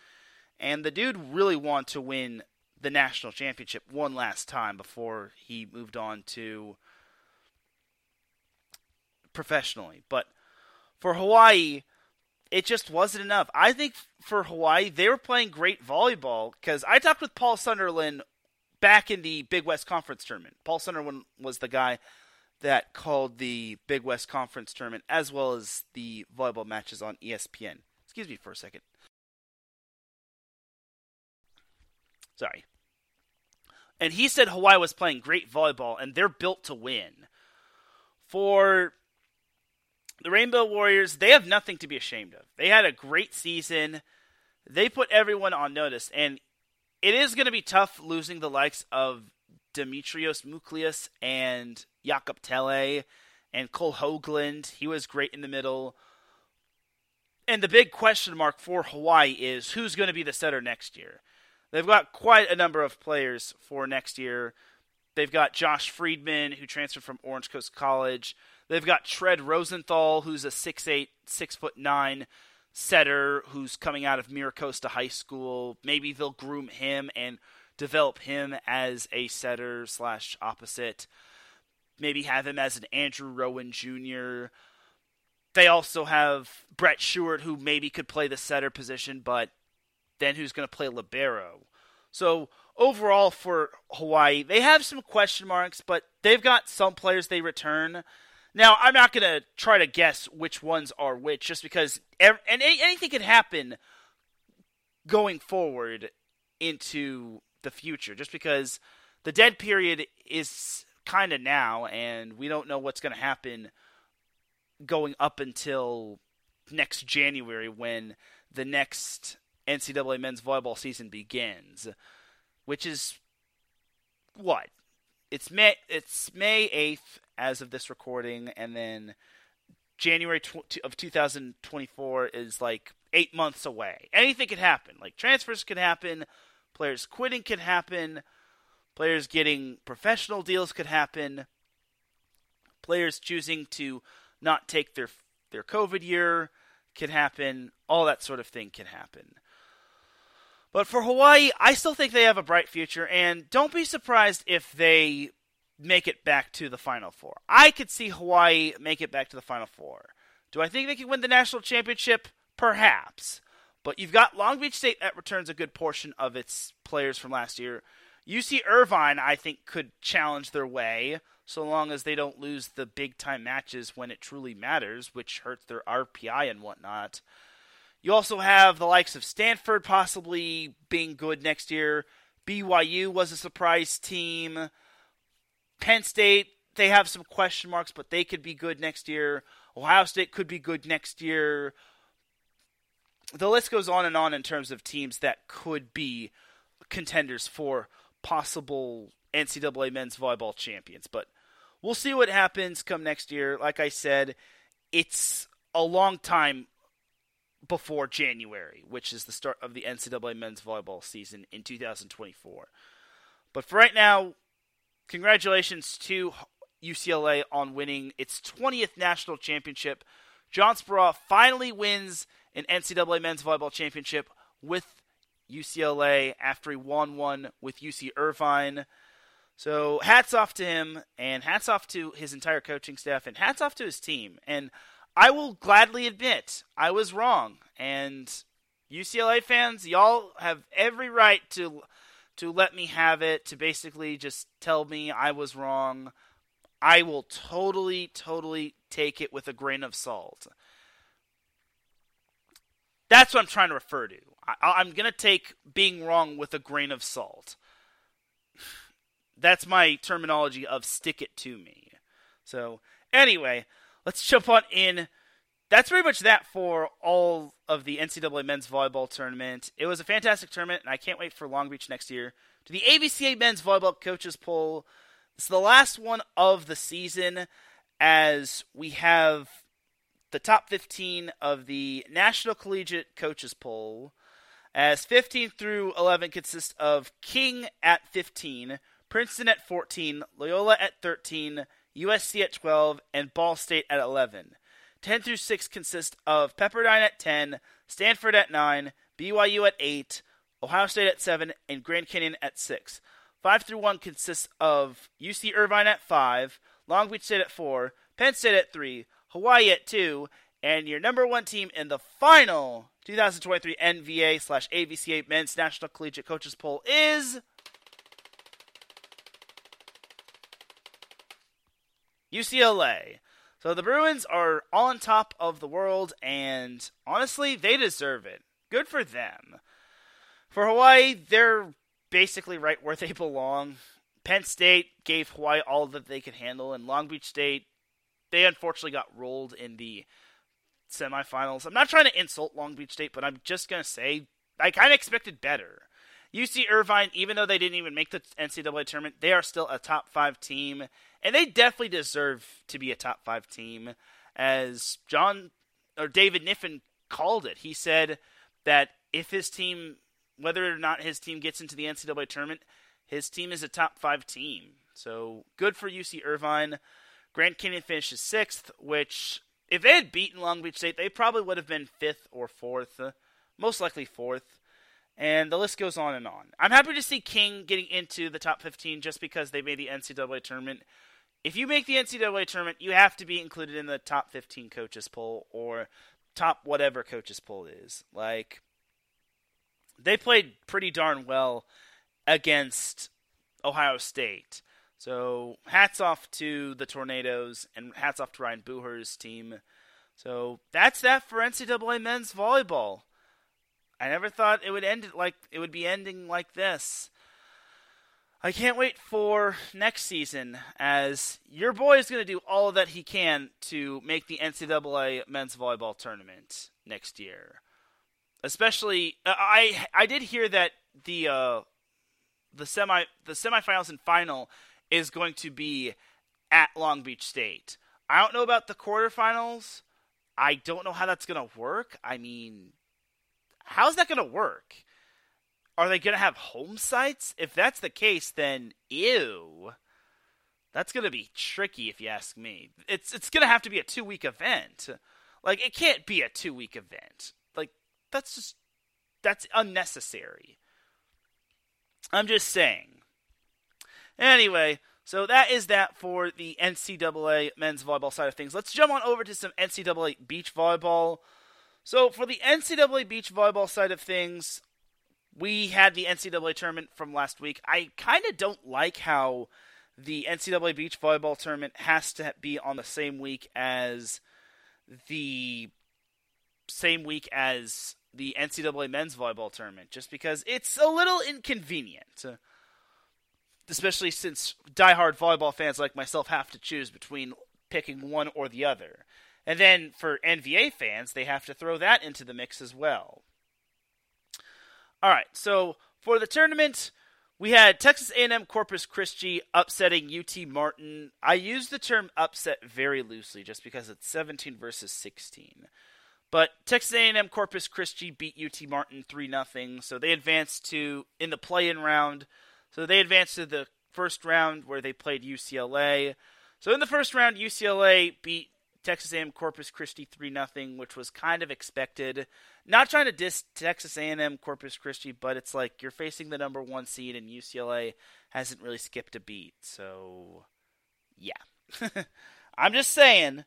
and the dude really wanted to win the national championship one last time before he moved on to professionally. But for Hawaii, it just wasn't enough. I think for Hawaii, they were playing great volleyball because I talked with Paul Sunderland back in the Big West Conference tournament. Paul Sunderland was the guy that called the Big West Conference tournament as well as the volleyball matches on ESPN. Excuse me for a second. Sorry. And he said Hawaii was playing great volleyball and they're built to win. For the Rainbow Warriors, they have nothing to be ashamed of. They had a great season. They put everyone on notice and it is going to be tough losing the likes of Demetrios Mouchlias and Jakob Thelle and Cole Hoagland. He was great in the middle. And the big question mark for Hawaii is who's going to be the setter next year. They've got quite a number of players for next year. They've got Josh Friedman, who transferred from Orange Coast College. They've got Tread Rosenthal, who's a 6'8", 6'9", setter who's coming out of Mira Costa High School. Maybe they'll groom him and develop him as a setter slash opposite. Maybe have him as an Andrew Rowan Jr. They also have Brett Sheward, who maybe could play the setter position, but then who's going to play libero? So overall for Hawaii, they have some question marks, but they've got some players they return. Now, I'm not going to try to guess which ones are which, just because and anything can happen going forward into the future just because the dead period is kind of now and we don't know what's going to happen going up until next January when the next NCAA men's volleyball season begins, which is what it's May it's May eighth as of this recording, and then January tw- of 2024 is like eight months away. Anything could happen. Like transfers could happen, Players quitting could happen. Players getting professional deals could happen. Players choosing to not take their their COVID year could happen. All that sort of thing can happen. But for Hawaii, I still think they have a bright future, and don't be surprised if they make it back to the Final Four. I could see Hawaii make it back to the Final Four. Do I think they can win the national championship? Perhaps. But you've got Long Beach State that returns a good portion of its players from last year. UC Irvine, I think, could challenge their way so long as they don't lose the big time matches when it truly matters, which hurts their RPI and whatnot. You also have the likes of Stanford possibly being good next year. BYU was a surprise team. Penn State, they have some question marks, but they could be good next year. Ohio State could be good next year the list goes on and on in terms of teams that could be contenders for possible NCAA men's volleyball champions. But we'll see what happens come next year. Like I said, it's a long time before January, which is the start of the NCAA men's volleyball season in 2024. But for right now, congratulations to UCLA on winning its 20th national championship. John Speraw finally wins an NCAA men's volleyball championship with UCLA after he won one with UC Irvine. So hats off to him, and hats off to his entire coaching staff, and hats off to his team. And I will gladly admit I was wrong, and UCLA fans, y'all have every right to to let me have it, to basically just tell me I was wrong. I will totally, totally take it with a grain of salt. That's what I'm trying to refer to. I, am going to take being wrong with a grain of salt. That's my terminology of stick it to me. So, anyway, let's jump on in. That's pretty much that for all of the NCAA men's volleyball tournament. It was a fantastic tournament, and I can't wait for Long Beach next year. To the AVCA men's volleyball coaches poll. It's the last one of the season as we have the top 15 of the National Collegiate Coaches Poll. As 15 through 11 consist of King at 15, Princeton at 14, Loyola at 13, USC at 12, and Ball State at 11. 10 through 6 consist of Pepperdine at 10, Stanford at 9, BYU at 8, Ohio State at 7, and Grand Canyon at 6. 5 through 1 consists of UC Irvine at 5, Long Beach State at 4, Penn State at 3, Hawaii at 2, and your number one team in the final 2023 NVA slash AVCA Men's National Collegiate Coaches Poll is UCLA. So the Bruins are on top of the world, and honestly, they deserve it. Good for them. For Hawaii, they're basically right where they belong. Penn State gave Hawaii all that they could handle, and Long Beach State, they unfortunately got rolled in the semifinals. I'm not trying to insult Long Beach State, but I'm just going to say I kind of expected better. UC Irvine, even though they didn't even make the NCAA tournament, they are still a top five team, and they definitely deserve to be a top five team. As John or David Kniffin called it, he said that if his team, whether or not his team gets into the NCAA tournament, his team is a top five team. So good for UC Irvine. Grand Canyon finishes sixth, which if they had beaten Long Beach State, they probably would have been fifth or fourth, most likely fourth. And the list goes on and on. I'm happy to see King getting into the top 15 just because they made the NCAA tournament. If you make the NCAA tournament, you have to be included in the top 15 coaches poll or top whatever coaches poll is. Like, they played pretty darn well against Ohio State. So hats off to the Tornadoes and hats off to Ryan Bucher's team. So that's that for NCAA men's volleyball. I never thought it would end like it would be ending like this. I can't wait for next season as your boy is going to do all that he can to make the NCAA men's volleyball tournament next year. Especially, uh, I I did hear that the uh, the semi the semifinals and final is going to be at Long Beach State. I don't know about the quarterfinals. I don't know how that's going to work. I mean, how's that going to work? Are they going to have home sites? If that's the case, then ew. That's going to be tricky if you ask me. It's it's going to have to be a 2-week event. Like it can't be a 2-week event. Like that's just that's unnecessary. I'm just saying. Anyway, so that is that for the NCAA men's volleyball side of things. Let's jump on over to some NCAA beach volleyball. So for the NCAA beach volleyball side of things, we had the NCAA tournament from last week. I kind of don't like how the NCAA beach volleyball tournament has to be on the same week as the same week as the NCAA men's volleyball tournament, just because it's a little inconvenient especially since diehard volleyball fans like myself have to choose between picking one or the other. And then for NVA fans, they have to throw that into the mix as well. All right, so for the tournament, We had Texas A&M Corpus Christi upsetting UT Martin. I use the term upset very loosely just because it's 17 versus 16. But Texas A&M Corpus Christi beat UT Martin 3 0 so they advanced to in the play-in round. So they advanced to the first round where they played UCLA. So in the first round UCLA beat Texas A&M Corpus Christi 3 0 which was kind of expected. Not trying to diss Texas A&M Corpus Christi, but it's like you're facing the number 1 seed and UCLA hasn't really skipped a beat. So yeah. I'm just saying.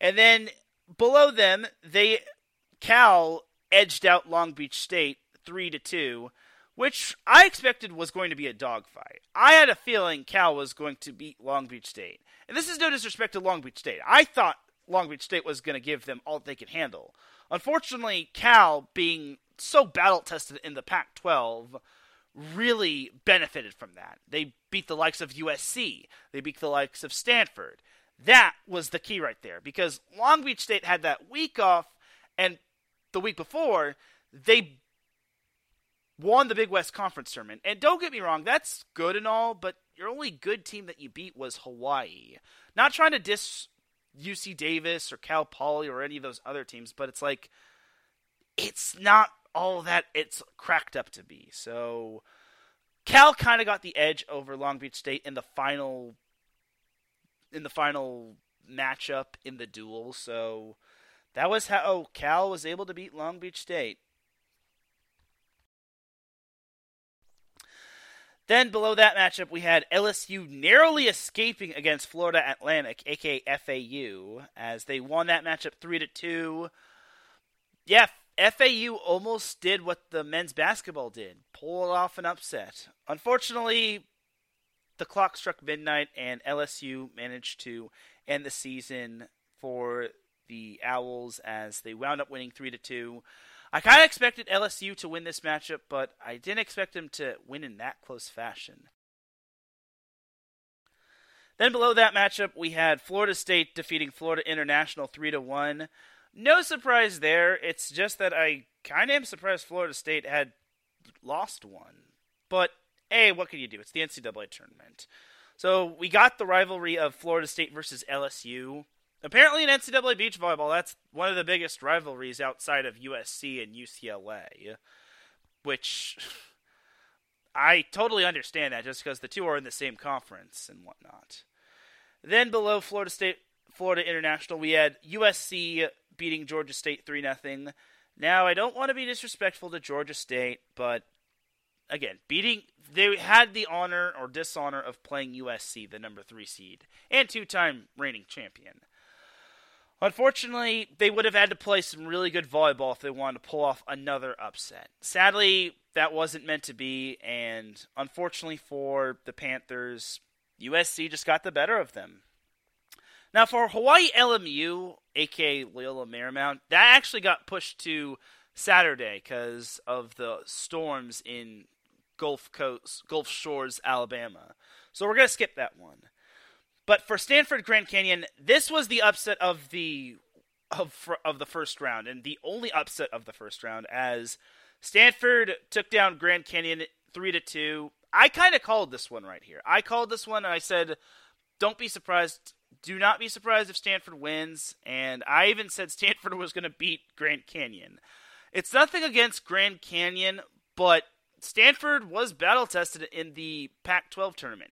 And then below them, they Cal edged out Long Beach State 3 to 2, which I expected was going to be a dogfight. I had a feeling Cal was going to beat Long Beach State. And this is no disrespect to Long Beach State. I thought Long Beach State was going to give them all they could handle. Unfortunately, Cal, being so battle tested in the Pac 12, really benefited from that. They beat the likes of USC, they beat the likes of Stanford. That was the key right there because Long Beach State had that week off, and the week before, they won the Big West Conference tournament. And don't get me wrong, that's good and all, but your only good team that you beat was Hawaii. Not trying to diss UC Davis or Cal Poly or any of those other teams, but it's like it's not all that it's cracked up to be. So Cal kind of got the edge over Long Beach State in the final in the final matchup in the duel. So that was how Cal was able to beat Long Beach State. Then below that matchup, we had LSU narrowly escaping against Florida Atlantic, aka FAU, as they won that matchup three to two. Yeah, FAU almost did what the men's basketball did, pull off an upset. Unfortunately, the clock struck midnight, and LSU managed to end the season for the Owls as they wound up winning three to two. I kind of expected LSU to win this matchup, but I didn't expect them to win in that close fashion. Then below that matchup, we had Florida State defeating Florida International 3 to 1. No surprise there. It's just that I kind of am surprised Florida State had lost one. But hey, what can you do? It's the NCAA tournament. So we got the rivalry of Florida State versus LSU. Apparently, in NCAA beach volleyball, that's one of the biggest rivalries outside of USC and UCLA, which I totally understand that just because the two are in the same conference and whatnot. Then below Florida State, Florida International, we had USC beating Georgia State 3 0. Now, I don't want to be disrespectful to Georgia State, but again, beating they had the honor or dishonor of playing USC, the number 3 seed, and two-time reigning champion. Unfortunately, they would have had to play some really good volleyball if they wanted to pull off another upset. Sadly, that wasn't meant to be, and unfortunately for the Panthers, USC just got the better of them. Now, for Hawaii LMU, aka Loyola Marymount, that actually got pushed to Saturday because of the storms in Gulf Coast, Gulf Shores, Alabama. So we're gonna skip that one. But for Stanford Grand Canyon, this was the upset of the of of the first round and the only upset of the first round as Stanford took down Grand Canyon 3 to 2. I kind of called this one right here. I called this one and I said don't be surprised do not be surprised if Stanford wins and I even said Stanford was going to beat Grand Canyon. It's nothing against Grand Canyon, but Stanford was battle tested in the Pac 12 tournament.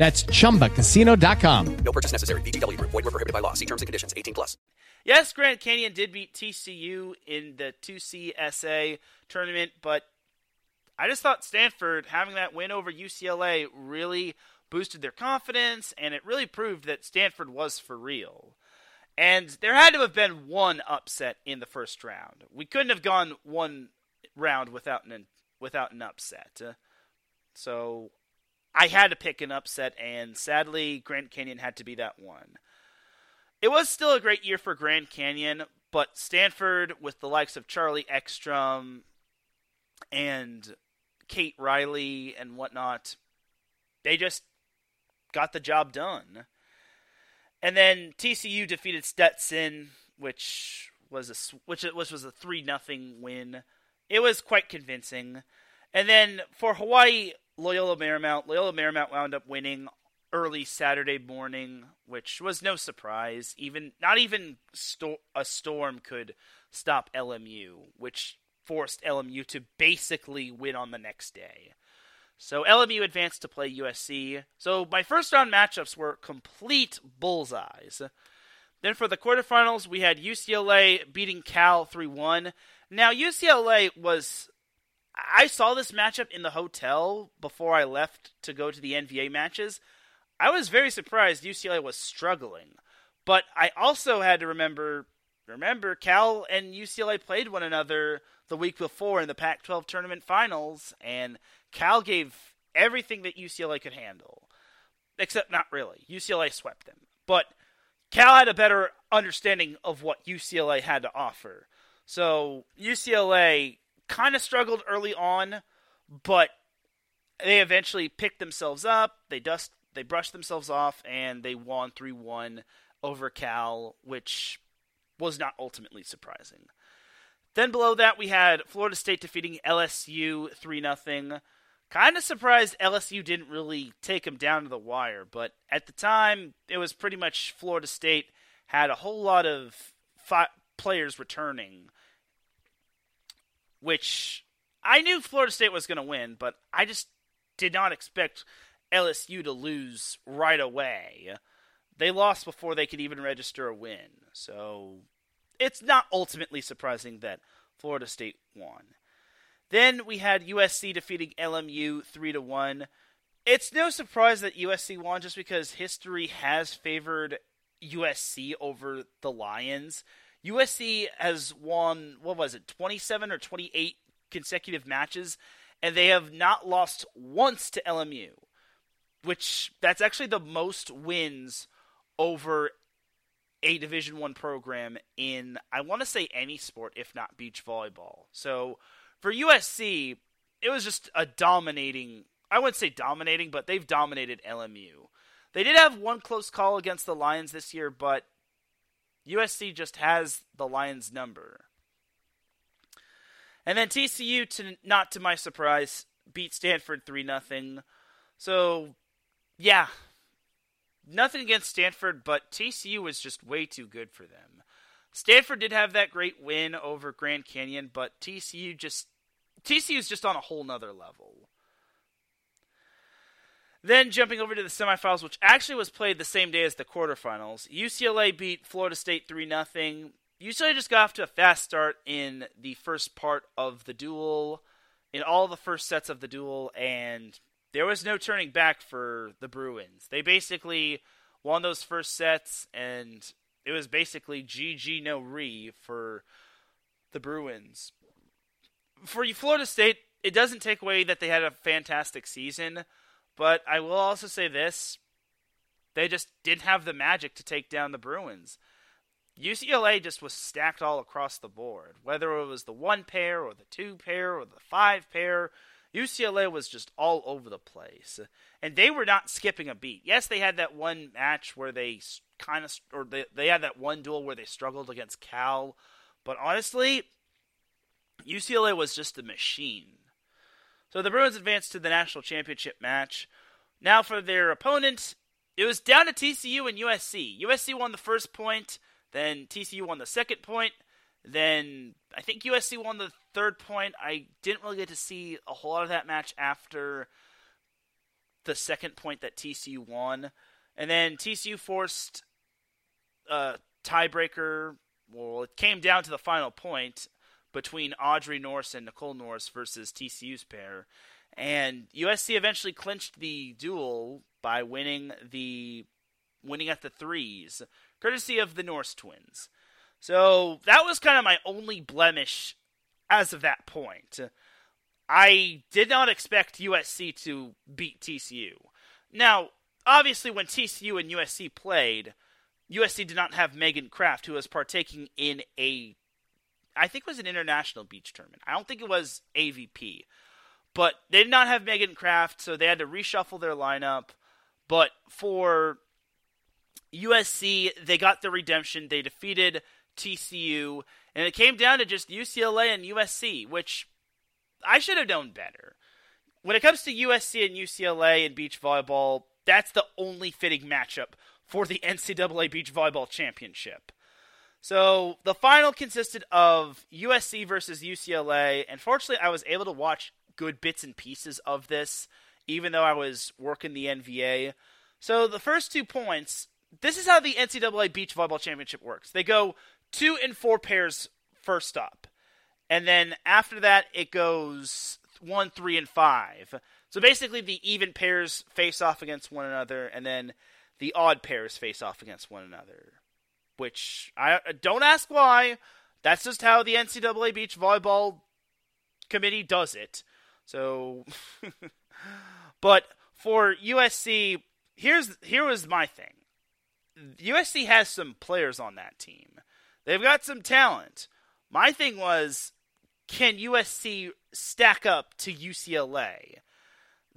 That's chumbacasino.com. No purchase necessary. VGW Group. Void were prohibited by law. See terms and conditions. 18 plus. Yes, Grand Canyon did beat TCU in the CCSA tournament, but I just thought Stanford having that win over UCLA really boosted their confidence, and it really proved that Stanford was for real. And there had to have been one upset in the first round. We couldn't have gone one round without an without an upset. Uh, so I had to pick an upset, and sadly, Grand Canyon had to be that one. It was still a great year for Grand Canyon, but Stanford, with the likes of Charlie Ekstrom and Kate Riley and whatnot, they just got the job done. And then TCU defeated Stetson, which was a which which was a three nothing win. It was quite convincing. And then for Hawaii, Loyola Marymount, Loyola Marymount wound up winning early Saturday morning, which was no surprise. Even not even sto- a storm could stop LMU, which forced LMU to basically win on the next day. So LMU advanced to play USC. So my first round matchups were complete bullseyes. Then for the quarterfinals, we had UCLA beating Cal 3 1. Now, UCLA was. I saw this matchup in the hotel before I left to go to the NVA matches. I was very surprised UCLA was struggling. But I also had to remember remember Cal and UCLA played one another the week before in the Pac 12 tournament finals, and Cal gave everything that UCLA could handle. Except not really. UCLA swept them. But Cal had a better understanding of what UCLA had to offer. So UCLA kind of struggled early on, but they eventually picked themselves up. They dust they brushed themselves off and they won 3-1 over Cal, which was not ultimately surprising. Then below that we had Florida State defeating LSU 3 0 Kind of surprised LSU didn't really take them down to the wire, but at the time, it was pretty much Florida State had a whole lot of fi- players returning, which I knew Florida State was going to win, but I just did not expect LSU to lose right away. They lost before they could even register a win, so it's not ultimately surprising that Florida State won. Then we had USC defeating LMU 3 to 1. It's no surprise that USC won just because history has favored USC over the Lions. USC has won what was it, 27 or 28 consecutive matches and they have not lost once to LMU, which that's actually the most wins over a Division 1 program in I want to say any sport if not beach volleyball. So for USC, it was just a dominating. I wouldn't say dominating, but they've dominated LMU. They did have one close call against the Lions this year, but USC just has the Lions number. And then TCU, to not to my surprise, beat Stanford three nothing. So, yeah, nothing against Stanford, but TCU was just way too good for them. Stanford did have that great win over Grand Canyon, but TCU just TCU is just on a whole nother level. Then jumping over to the semifinals, which actually was played the same day as the quarterfinals, UCLA beat Florida State 3 0. UCLA just got off to a fast start in the first part of the duel, in all the first sets of the duel, and there was no turning back for the Bruins. They basically won those first sets, and it was basically GG no re for the Bruins. For Florida State, it doesn't take away that they had a fantastic season, but I will also say this they just didn't have the magic to take down the Bruins. UCLA just was stacked all across the board, whether it was the one pair or the two pair or the five pair. UCLA was just all over the place, and they were not skipping a beat. Yes, they had that one match where they kind of, or they, they had that one duel where they struggled against Cal, but honestly, UCLA was just a machine. So the Bruins advanced to the national championship match. Now for their opponent, it was down to TCU and USC. USC won the first point, then TCU won the second point, then I think USC won the third point. I didn't really get to see a whole lot of that match after the second point that TCU won, and then TCU forced a tiebreaker. Well, it came down to the final point between Audrey Nourse and Nicole Nourse versus TCU's pair, and USC eventually clinched the duel by winning the winning at the threes, courtesy of the Nourse twins. So that was kind of my only blemish as of that point. I did not expect USC to beat TCU. Now, obviously, when TCU and USC played, USC did not have Megan Kraft, who was partaking in a, I think it was an international beach tournament. I don't think it was AVP. But they did not have Megan Kraft, so they had to reshuffle their lineup. But for USC, they got the redemption. They defeated TCU, and it came down to just UCLA and USC, which I should have known better. When it comes to USC and UCLA and beach volleyball, that's the only fitting matchup for the NCAA Beach Volleyball Championship. So the final consisted of USC versus UCLA, and fortunately, I was able to watch good bits and pieces of this, even though I was working the NVA. So the first two points, this is how the NCAA Beach Volleyball Championship works. They go two and four pairs first up. And then after that, it goes one, three, and five. So basically, the even pairs face off against one another, and then the odd pairs face off against one another. Which I don't ask why. That's just how the NCAA Beach Volleyball Committee does it. So, but for USC, here's here was my thing. USC has some players on that team. They've got some talent. My thing was, can USC stack up to UCLA?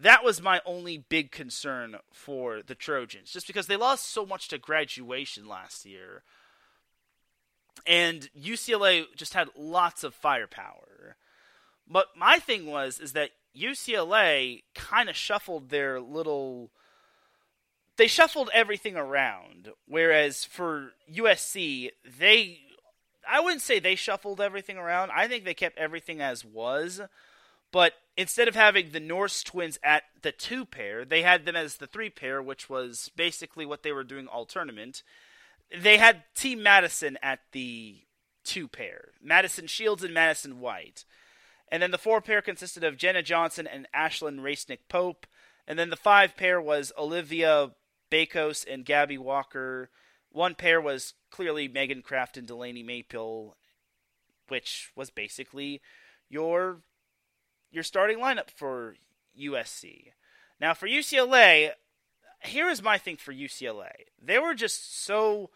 That was my only big concern for the Trojans, just because they lost so much to graduation last year. And UCLA just had lots of firepower. But my thing was is that UCLA kind of shuffled their little they shuffled everything around whereas for USC they I wouldn't say they shuffled everything around. I think they kept everything as was. But instead of having the Nourse twins at the two pair, they had them as the three pair, which was basically what they were doing all tournament. They had Team Madison at the two pair Madison Shields and Madison White. And then the four pair consisted of Jenna Johnson and Ashlyn Racenik Pope. And then the five pair was Olivia Bakos and Gabby Walker. One pair was clearly Megan Kraft and Delaney Maple, which was basically your your starting lineup for USC. Now for UCLA, here is my thing for UCLA. They were just so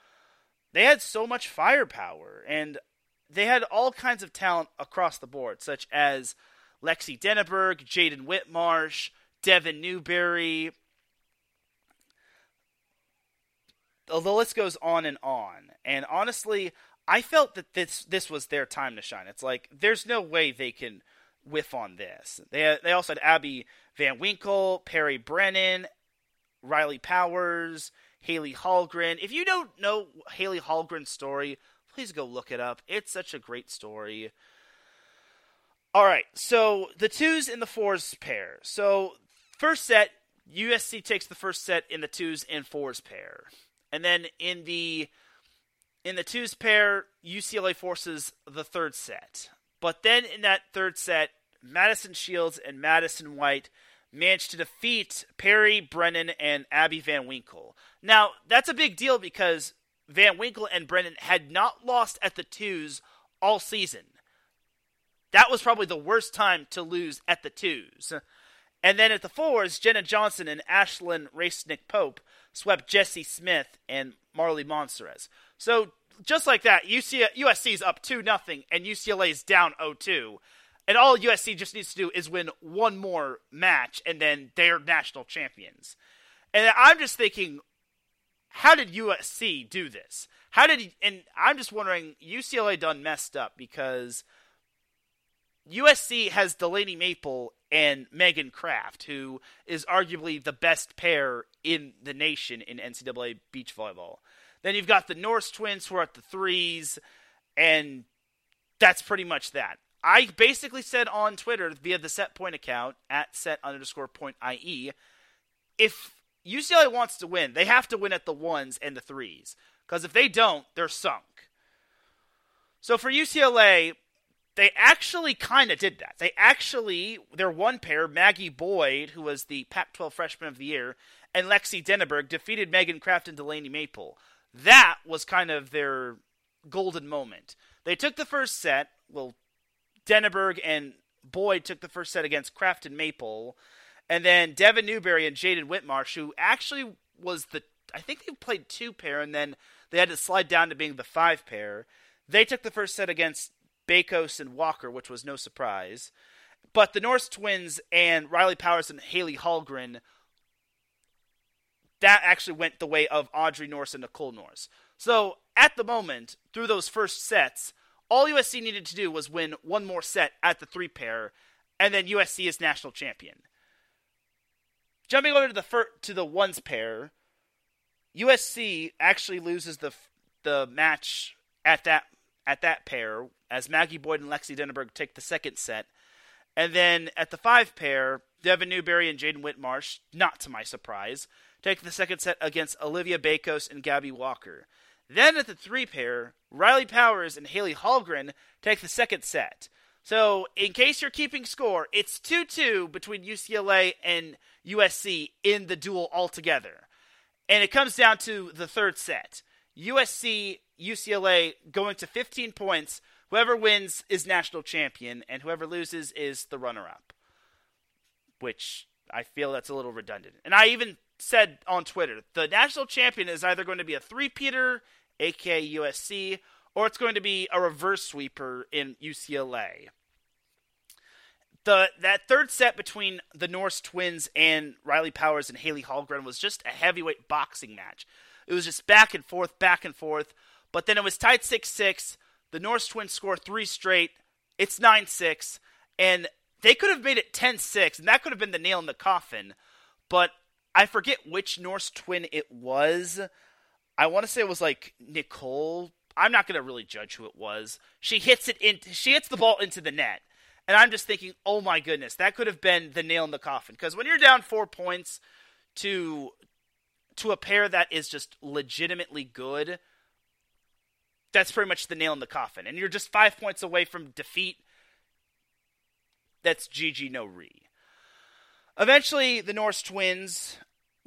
they had so much firepower and they had all kinds of talent across the board, such as Lexi Denaburg, Jaden Whitmarsh, Devin Newberry. The list goes on and on. And honestly, I felt that this this was their time to shine. It's like there's no way they can whiff on this. They they also had Abby Van Winkle, Perry Brennan, Riley Powers, Haley Hallgren. If you don't know Haley Hallgren's story, please go look it up. It's such a great story. All right, so the twos and the fours pair. So first set, USC takes the first set in the twos and fours pair, and then in the in the twos pair, UCLA forces the third set. But then in that third set, Madison Shields and Madison White managed to defeat Perry Brennan and Abby Van Winkle. Now, that's a big deal because Van Winkle and Brennan had not lost at the twos all season. That was probably the worst time to lose at the twos. And then at the fours, Jenna Johnson and Ashlyn Racenik Pope swept Jesse Smith and Marley Monserez. So just like that, UC, USC is up 2 nothing, and UCLA is down 0-2. And all USC just needs to do is win one more match, and then they're national champions. And I'm just thinking, how did USC do this? How did and I'm just wondering, UCLA done messed up because USC has Delaney Maple and Megan Kraft, who is arguably the best pair in the nation in NCAA beach volleyball. Then you've got the Nourse twins who are at the threes, and that's pretty much that. I basically said on Twitter via the set point account at set underscore point IE if UCLA wants to win, they have to win at the ones and the threes. Because if they don't, they're sunk. So for UCLA, they actually kind of did that. They actually, their one pair, Maggie Boyd, who was the Pac 12 Freshman of the Year, and Lexi Denaburg defeated Megan Kraft and Delaney Maple. That was kind of their golden moment. They took the first set. Well, Denaburg and Boyd took the first set against Kraft and Maple. And then Devin Newberry and Jaden Whitmarsh, who actually was the, I think they played two pair, and then they had to slide down to being the five pair. They took the first set against Bakos and Walker, which was no surprise. But the Nourse twins and Riley Powers and Haley Hallgren, that actually went the way of Audrey Nourse and Nicole Nourse. So at the moment, through those first sets, all USC needed to do was win one more set at the three pair, and then USC is national champion. Jumping over to the fir- to the ones pair, USC actually loses the the match at that at that pair as Maggie Boyd and Lexi Denaburg take the second set. And then at the five pair, Devin Newberry and Jaden Whitmarsh, not to my surprise, take the second set against Olivia Bakos and Gabby Walker. Then at the three pair, Riley Powers and Haley Hallgren take the second set. So, in case you're keeping score, it's 2 2 between UCLA and USC in the duel altogether. And it comes down to the third set. USC, UCLA going to 15 points. Whoever wins is national champion, and whoever loses is the runner up. Which I feel that's a little redundant. And I even said on Twitter the national champion is either going to be a three-peater, aka USC, or it's going to be a reverse sweeper in UCLA. The that third set between the Nourse twins and Riley Powers and Haley Hallgren was just a heavyweight boxing match. It was just back and forth, back and forth. But then it was tied 6 6. The Nourse twins score three straight. It's 9 6. And they could have made it 10 6, and that could have been the nail in the coffin. But I forget which Nourse twin it was. I want to say it was like Nicole. I'm not going to really judge who it was. She hits it in. She hits the ball into the net, and I'm just thinking, oh my goodness, that could have been the nail in the coffin. Because when you're down four points to to a pair that is just legitimately good, that's pretty much the nail in the coffin. And you're just five points away from defeat. That's GG no re. Eventually, the Nourse twins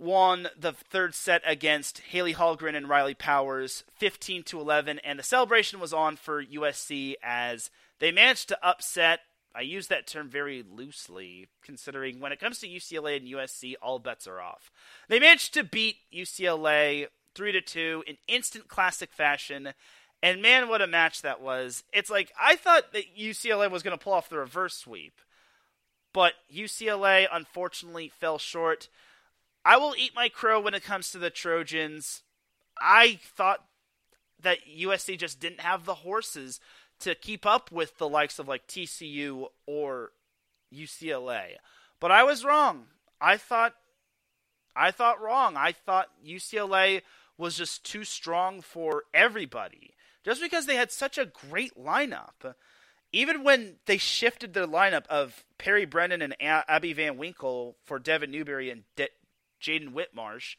won the third set against Haley Hallgren and Riley Powers, 15 to 11, and the celebration was on for USC as they managed to upset. I use that term very loosely, considering when it comes to UCLA and USC, all bets are off. They managed to beat UCLA three to two in instant classic fashion, and man, what a match that was! It's like I thought that UCLA was going to pull off the reverse sweep, but UCLA unfortunately fell short. I will eat my crow when it comes to the Trojans. I thought that USC just didn't have the horses to keep up with the likes of like TCU or UCLA. But I was wrong. I thought I thought wrong. I thought UCLA was just too strong for everybody. Just because they had such a great lineup. Even when they shifted their lineup of Perry Brennan and Abby Van Winkle for Devin Newberry and De- Jaden Whitmarsh.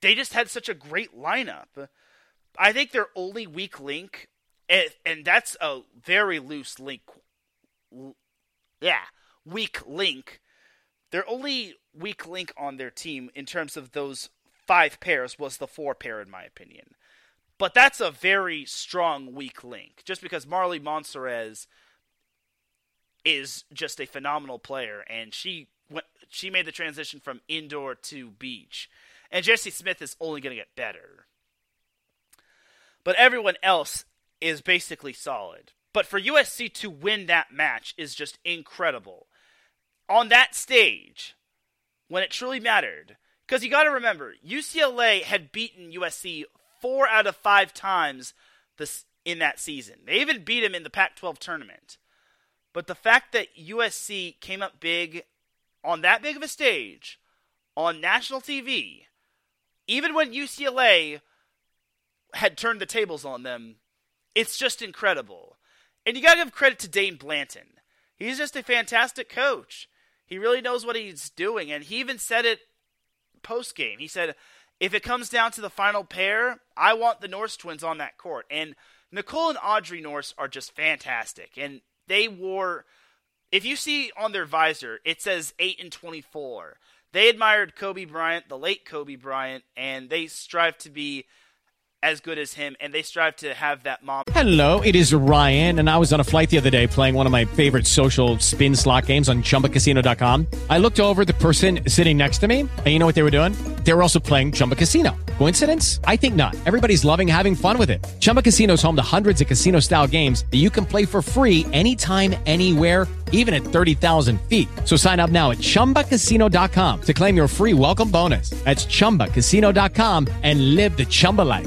They just had such a great lineup. I think their only weak link, and, and that's a very loose link. Yeah, weak link. Their only weak link on their team in terms of those five pairs was the four pair, in my opinion. But that's a very strong weak link, just because Marley Monserez is just a phenomenal player, and she she made the transition from indoor to beach. And Jesse Smith is only going to get better. But everyone else is basically solid. But for USC to win that match is just incredible. On that stage, when it truly mattered, because you got to remember, UCLA had beaten USC four out of five times this in that season. They even beat him in the Pac-12 tournament. But the fact that USC came up big on that big of a stage, on national TV, even when UCLA had turned the tables on them, it's just incredible. And you got to give credit to Dain Blanton. He's just a fantastic coach. He really knows what he's doing, and he even said it post game. He said, if it comes down to the final pair, I want the Nourse twins on that court. And Nicole and Audrey Nourse are just fantastic. And they wore, if you see on their visor, it says 8 and 24. They admired Kobe Bryant, the late Kobe Bryant, and they strive to be as good as him, and they strive to have that mom. Hello, it is Ryan, and I was on a flight the other day playing one of my favorite social spin slot games on ChumbaCasino.com. I looked over the person sitting next to me, and you know what they were doing? They were also playing Chumba Casino. Coincidence? I think not. Everybody's loving having fun with it. Chumba Casino is home to hundreds of casino-style games that you can play for free anytime, anywhere, even at 30,000 feet. So sign up now at ChumbaCasino.com to claim your free welcome bonus. That's ChumbaCasino.com and live the Chumba life.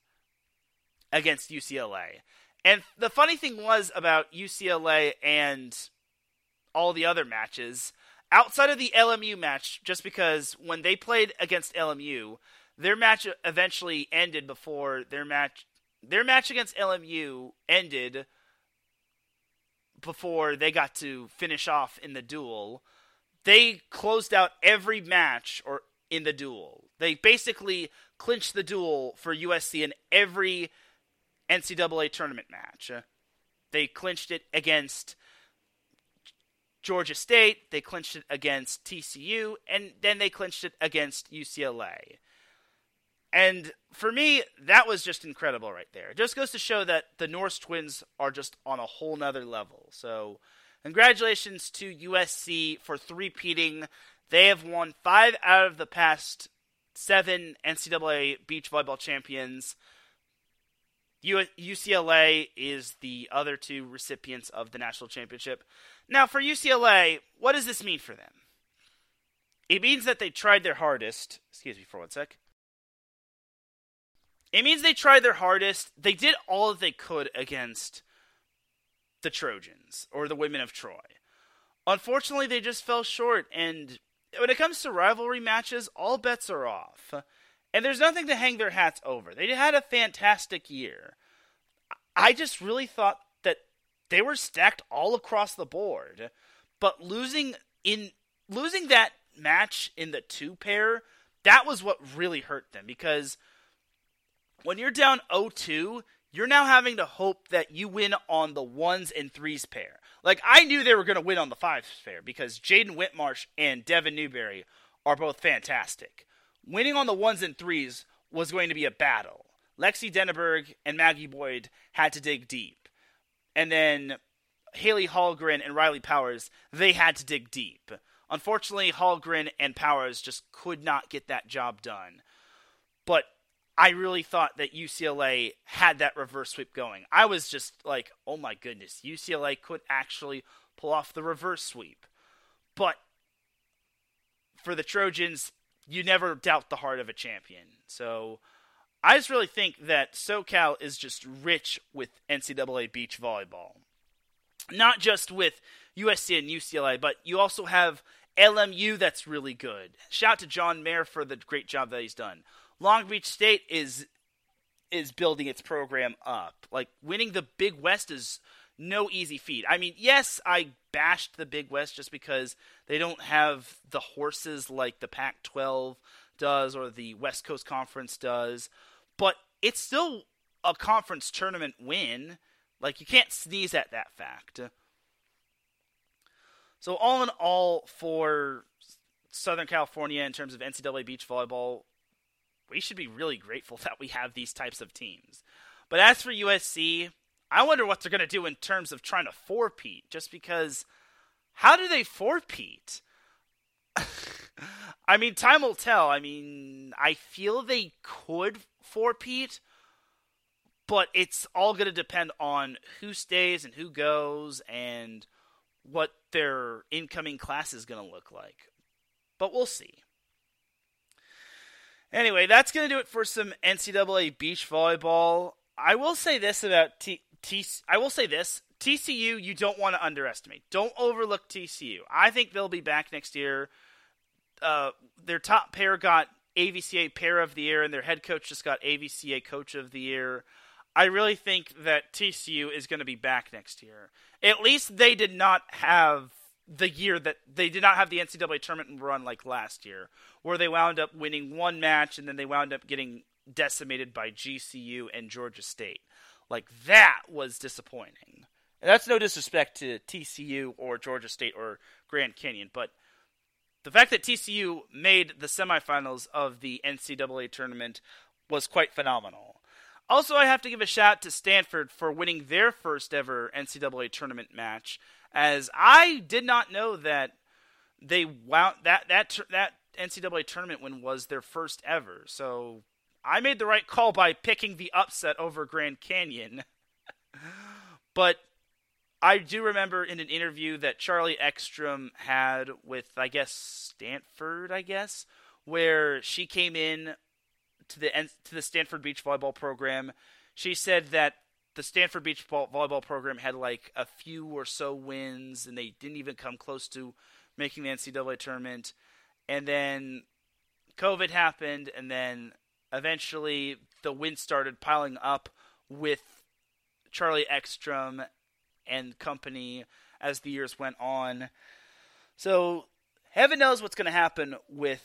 against UCLA. And the funny thing was about UCLA and all the other matches, outside of the LMU match, just because when they played against LMU, their match eventually ended before their match their match against LMU ended before they got to finish off in the duel. They closed out every match or in the duel. They basically clinched the duel for USC in every NCAA tournament match. Uh, they clinched it against Georgia State, they clinched it against TCU, and then they clinched it against UCLA. And for me, that was just incredible right there. It just goes to show that the Nourse twins are just on a whole nother level. So, congratulations to USC for three-peating. They have won five out of the past seven NCAA beach volleyball champions. UCLA is the other two recipients of the national championship. Now, for UCLA, what does this mean for them? It means that they tried their hardest. Excuse me for one sec. It means they tried their hardest. They did all that they could against the Trojans or the women of Troy. Unfortunately, they just fell short. And when it comes to rivalry matches, all bets are off. And there's nothing to hang their hats over. They had a fantastic year. I just really thought that they were stacked all across the board. But losing in losing that match in the two pair, that was what really hurt them because when you're down 0-2, you're now having to hope that you win on the ones and threes pair. Like I knew they were going to win on the fives pair because Jaden Whitmarsh and Devin Newberry are both fantastic winning on the ones and threes was going to be a battle. Lexi Denaburg and Maggie Boyd had to dig deep. And then Haley Hallgren and Riley Powers, they had to dig deep. Unfortunately, Hallgren and Powers just could not get that job done. But I really thought that UCLA had that reverse sweep going. I was just like, oh my goodness, UCLA could actually pull off the reverse sweep. But for the Trojans, you never doubt the heart of a champion. So I just really think that SoCal is just rich with NCAA beach volleyball. Not just with USC and UCLA, but you also have LMU that's really good. Shout out to John Mayer for the great job that he's done. Long Beach State is is building its program up. Like winning the Big West is no easy feat. I mean, yes, I bashed the Big West just because they don't have the horses like the Pac 12 does or the West Coast Conference does, but it's still a conference tournament win. Like, you can't sneeze at that fact. So, all in all, for Southern California in terms of NCAA beach volleyball, we should be really grateful that we have these types of teams. But as for USC, I wonder what they're going to do in terms of trying to four-peat, just because how do they four-peat? I mean, time will tell. I mean, I feel they could four-peat, but it's all going to depend on who stays and who goes and what their incoming class is going to look like. But we'll see. Anyway, that's going to do it for some NCAA beach volleyball. I will say this about T. I will say this TCU, you don't want to underestimate. Don't overlook TCU. I think they'll be back next year. Uh, their top pair got AVCA Pair of the Year, and their head coach just got AVCA Coach of the Year. I really think that TCU is going to be back next year. At least they did not have the year that they did not have the NCAA tournament run like last year, where they wound up winning one match and then they wound up getting decimated by GCU and Georgia State. Like that was disappointing. And that's no disrespect to TCU or Georgia State or Grand Canyon, but the fact that TCU made the semifinals of the NCAA tournament was quite phenomenal. Also, I have to give a shout to Stanford for winning their first ever NCAA tournament match, as I did not know that they wound that that that NCAA tournament win was their first ever. So I made the right call by picking the upset over Grand Canyon. but I do remember in an interview that Charlie Ekstrom had with I guess Stanford, I guess, where she came in to the to the Stanford Beach Volleyball program. She said that the Stanford Beach Volleyball program had like a few or so wins, and they didn't even come close to making the NCAA tournament. And then COVID happened, and then eventually the wins started piling up with Charlie Ekstrom and company as the years went on. So heaven knows what's going to happen with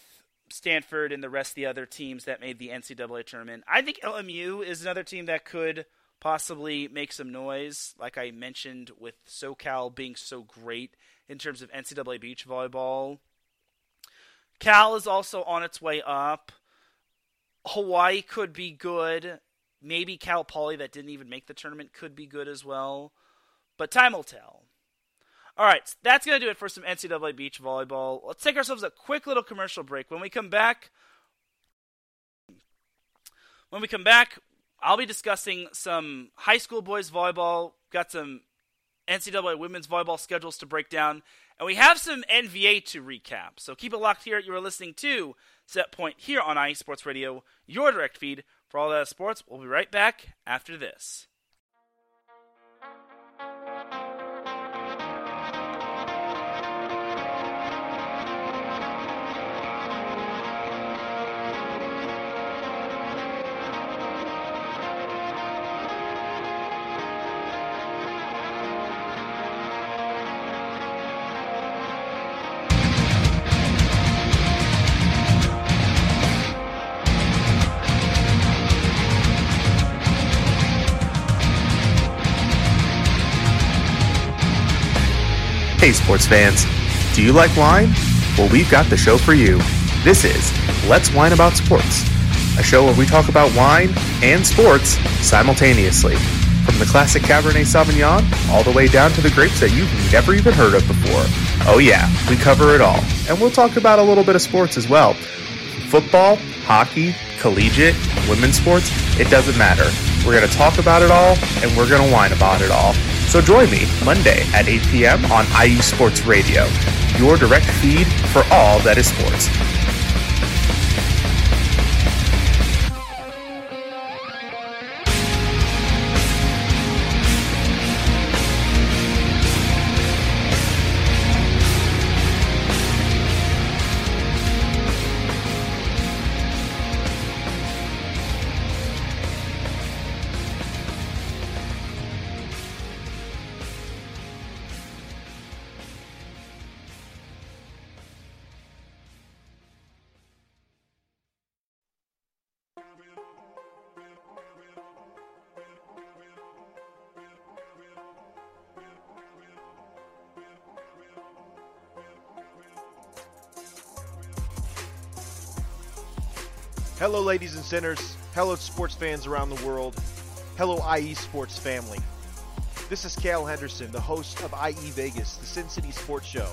Stanford and the rest of the other teams that made the NCAA tournament. I think LMU is another team that could possibly make some noise, like I mentioned with SoCal being so great in terms of NCAA beach volleyball. Cal is also on its way up. Hawaii could be good. Maybe Cal Poly, that didn't even make the tournament, could be good as well. But time will tell. All right, that's going to do it for some NCAA beach volleyball. Let's take ourselves a quick little commercial break. When we come back, when we come back, I'll be discussing some high school boys volleyball. Got some NCAA women's volleyball schedules to break down, and we have some NVA to recap. So keep it locked here. You are listening to Set Point here on IE Sports Radio, your direct feed for all that sports. We'll be right back after this. Hey, sports fans. Do you like wine? Well, we've got the show for you. This is Let's Wine About Sports, a show where we talk about wine and sports simultaneously. From the classic Cabernet Sauvignon all the way down to the grapes that you've never even heard of before. Oh, yeah, we cover it all. And we'll talk about a little bit of sports as well. Football, hockey, collegiate, women's sports, it doesn't matter. We're going to talk about it all, and we're going to whine about it all. So join me Monday at 8 p.m. on IE Sports Radio, your direct feed for all that is sports. Ladies and sinners. Hello, sports fans around the world. Hello, IE Sports family. This is Cale Henderson, the host of IE Vegas, the Sin City Sports Show,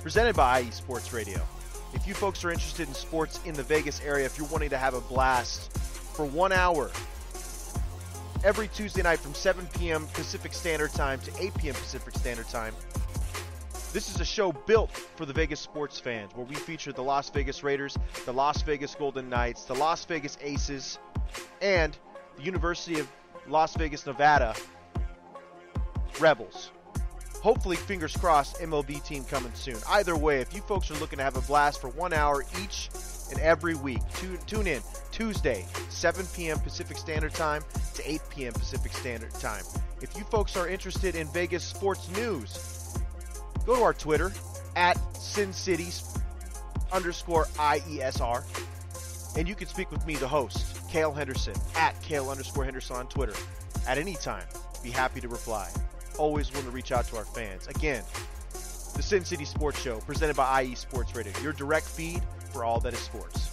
presented by IE Sports Radio. If you folks are interested in sports in the Vegas area, if you're wanting to have a blast for one hour every Tuesday night from 7 p.m. Pacific Standard Time to 8 p.m. Pacific Standard Time. This is a show built for the Vegas sports fans where we feature the Las Vegas Raiders, the Las Vegas Golden Knights, the Las Vegas Aces, and the University of Las Vegas, Nevada Rebels. Hopefully, fingers crossed, MLB team coming soon. Either way, if you folks are looking to have a blast for one hour each and every week, tune, tune in Tuesday, 7 p.m. Pacific Standard Time to 8 p.m. Pacific Standard Time. If you folks are interested in Vegas sports news, go to our Twitter at Sin Cities underscore IESR, and you can speak with me, the host, Kale Henderson, at Kale underscore Henderson on Twitter at any time. Be happy to reply. Always willing to reach out to our fans. Again, the Sin City Sports Show, presented by IE Sports Radio, your direct feed for all that is sports.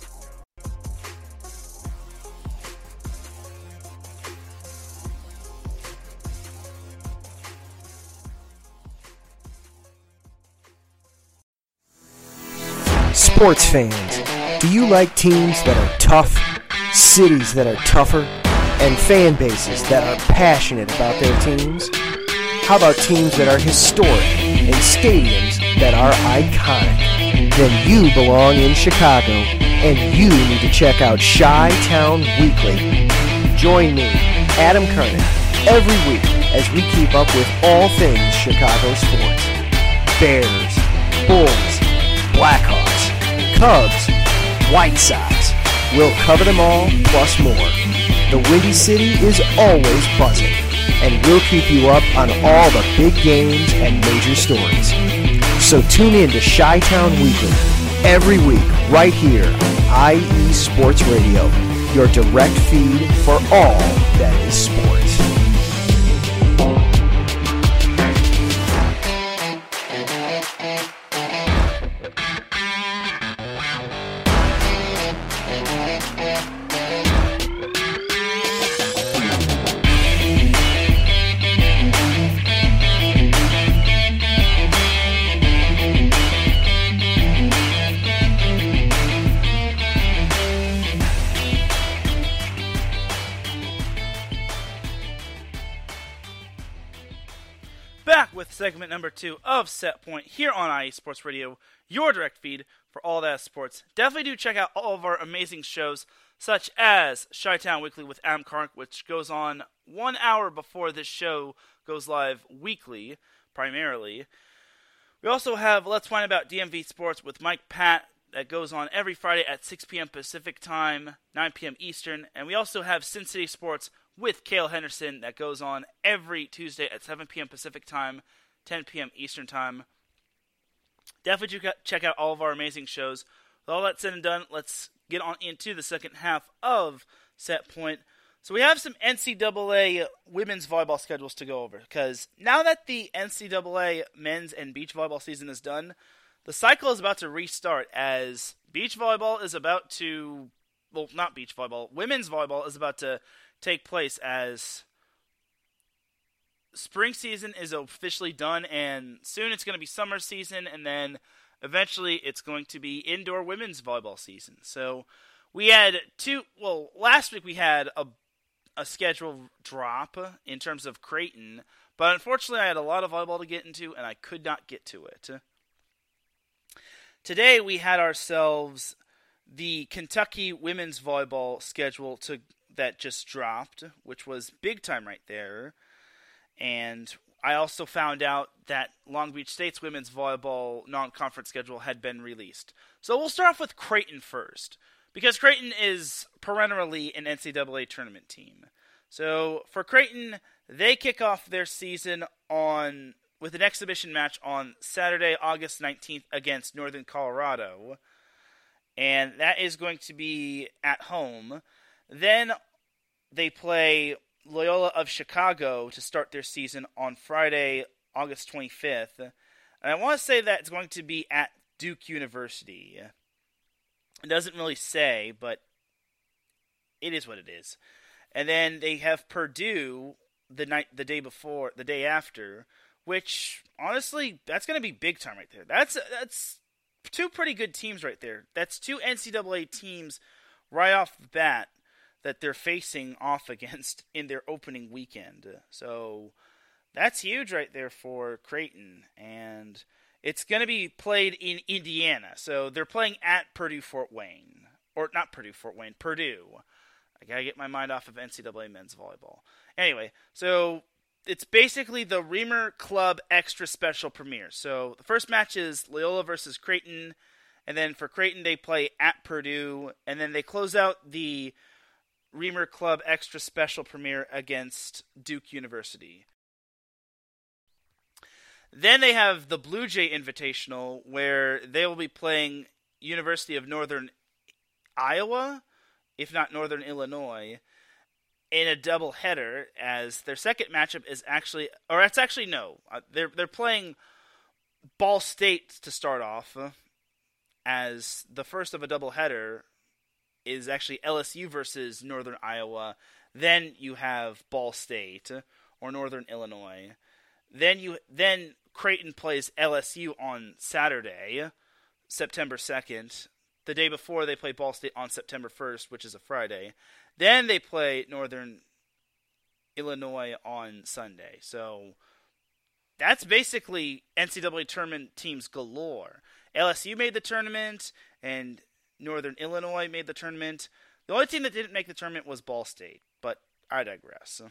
Sports fans, do you like teams that are tough, cities that are tougher, and fan bases that are passionate about their teams? How about teams that are historic and stadiums that are iconic? Then you belong in Chicago, and you need to check out Chi Town Weekly. Join me, Adam Kernan, every week as we keep up with all things Chicago sports. Bears, Bulls, Blackhawks, Cubs, White Sox. We'll cover them all, plus more. The Windy City is always buzzing, and we'll keep you up on all the big games and major stories. So tune in to Chi Town Weekly every week right here on IE Sports Radio, your direct feed for all that is sports. Number two of Set Point here on IE Sports Radio, your direct feed for all that sports. Definitely do check out all of our amazing shows, such as Chi Town Weekly with Kark, which goes on one hour before this show goes live weekly, primarily. We also have Let's Find About DMV Sports with Mike Pat that goes on every Friday at 6 p.m. Pacific Time, 9 p.m. Eastern. And we also have Sin City Sports with Kale Henderson that goes on every Tuesday at 7 p.m. Pacific Time, 10 p.m. Eastern Time. Definitely check out- all of our amazing shows. With all that said and done, let's get on into the second half of Set Point. So we have some NCAA women's volleyball schedules to go over because now that the NCAA men's and beach volleyball season is done, the cycle is about to restart as beach volleyball is about to well, not beach volleyball, women's volleyball is about to take place as spring season is officially done and soon it's going to be summer season and then eventually it's going to be indoor women's volleyball season. So we had two well, last week we had a a schedule drop in terms of Creighton, but unfortunately I had a lot of volleyball to get into and I could not get to it. Today we had ourselves the Kentucky women's volleyball schedule to that just dropped, which was big time right there. And I also found out that Long Beach State's women's volleyball non-conference schedule had been released. So we'll start off with Creighton first, because Creighton is perennially an NCAA tournament team. So for Creighton, they kick off their season on with an exhibition match on Saturday, August 19th against Northern Colorado. And that is going to be at home. Then they play Loyola of Chicago to start their season on Friday, August 25th. And I want to say that it's going to be at Duke University. It doesn't really say, but it is what it is. And then they have Purdue the night the day before, the day after, which honestly, that's going to be big time right there. That's that's two pretty good teams right there. That's two NCAA teams right off the bat. That they're facing off against in their opening weekend. So that's huge right there for Creighton. And it's going to be played in Indiana. So they're playing at Purdue Fort Wayne. Or not Purdue Fort Wayne, Purdue. I got to get my mind off of NCAA men's volleyball. Anyway, so it's basically the Reamer Club Extra Special Premiere. So the first match is Loyola versus Creighton. And then for Creighton, they play at Purdue. And then they close out the Reamer Club Extra Special Premiere against Duke University. Then they have the Blue Jay Invitational, where they will be playing University of Northern Iowa, if not Northern Illinois, in a double header. As their second matchup is actually, or it's actually no, uh, they're they're playing Ball State to start off, as the first of a double header is actually LSU versus Northern Iowa. Then you have Ball State or Northern Illinois. Then you then Creighton plays LSU on Saturday, September 2nd. The day before, they play Ball State on September 1st, which is a Friday. Then they play Northern Illinois on Sunday. So that's basically NCAA tournament teams galore. LSU made the tournament, and Northern Illinois made the tournament. The only team that didn't make the tournament was Ball State, but I digress.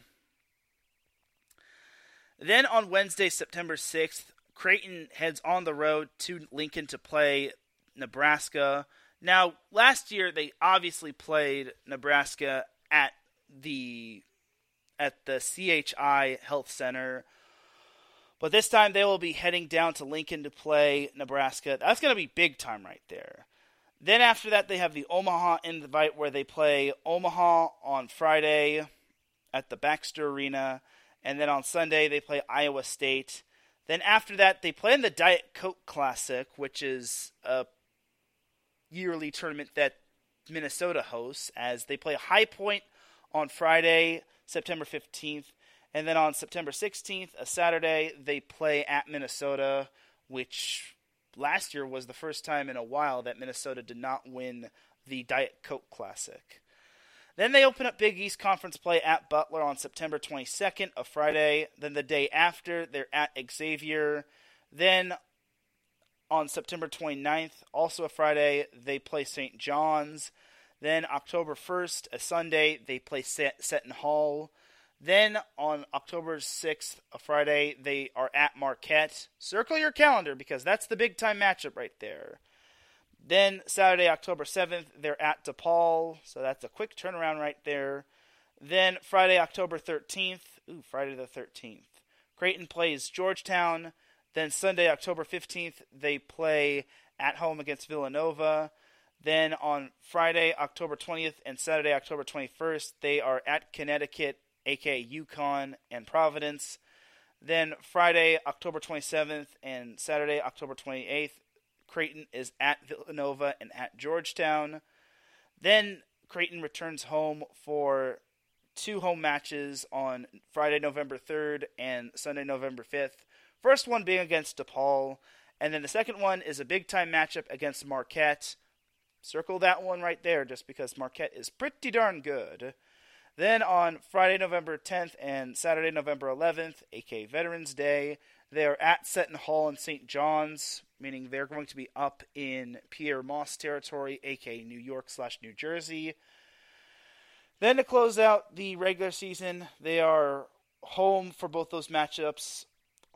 Then on Wednesday, September 6th, Creighton heads on the road to Lincoln to play Nebraska. Now, last year they obviously played Nebraska at the at the CHI Health Center. But this time they will be heading down to Lincoln to play Nebraska. That's going to be big time right there. Then after that they have the Omaha invite where they play Omaha on Friday at the Baxter Arena. And then on Sunday, they play Iowa State. Then after that, they play in the Diet Coke Classic, which is a yearly tournament that Minnesota hosts, as they play High Point on Friday, September 15th. And then on September 16th, a Saturday, they play at Minnesota, which last year was the first time in a while that Minnesota did not win the Diet Coke Classic. Then they open up Big East Conference play at Butler on September 22nd, a Friday. Then the day after, they're at Xavier. Then on September 29th, also a Friday, they play St. John's. Then October 1st, a Sunday, they play Seton Hall. Then on October 6th, a Friday, they are at Marquette. Circle your calendar because that's the big time matchup right there. Then Saturday, October 7th, they're at DePaul, so that's a quick turnaround right there. Then Friday, October 13th, ooh, Friday the 13th, Creighton plays Georgetown. Then Sunday, October 15th, they play at home against Villanova. Then on Friday, October 20th, and Saturday, October 21st, they are at Connecticut, aka UConn and Providence. Then Friday, October 27th, and Saturday, October 28th, Creighton is at Villanova and at Georgetown. Then Creighton returns home for two home matches on Friday, November 3rd and Sunday, November 5th. First one being against DePaul, and then the second one is a big time matchup against Marquette. Circle that one right there just because Marquette is pretty darn good. Then on Friday, November 10th and Saturday, November 11th, aka Veterans Day, they're at Seton Hall in St. John's, meaning they're going to be up in Pierre Moss territory, aka New York slash New Jersey. Then to close out the regular season, they are home for both those matchups.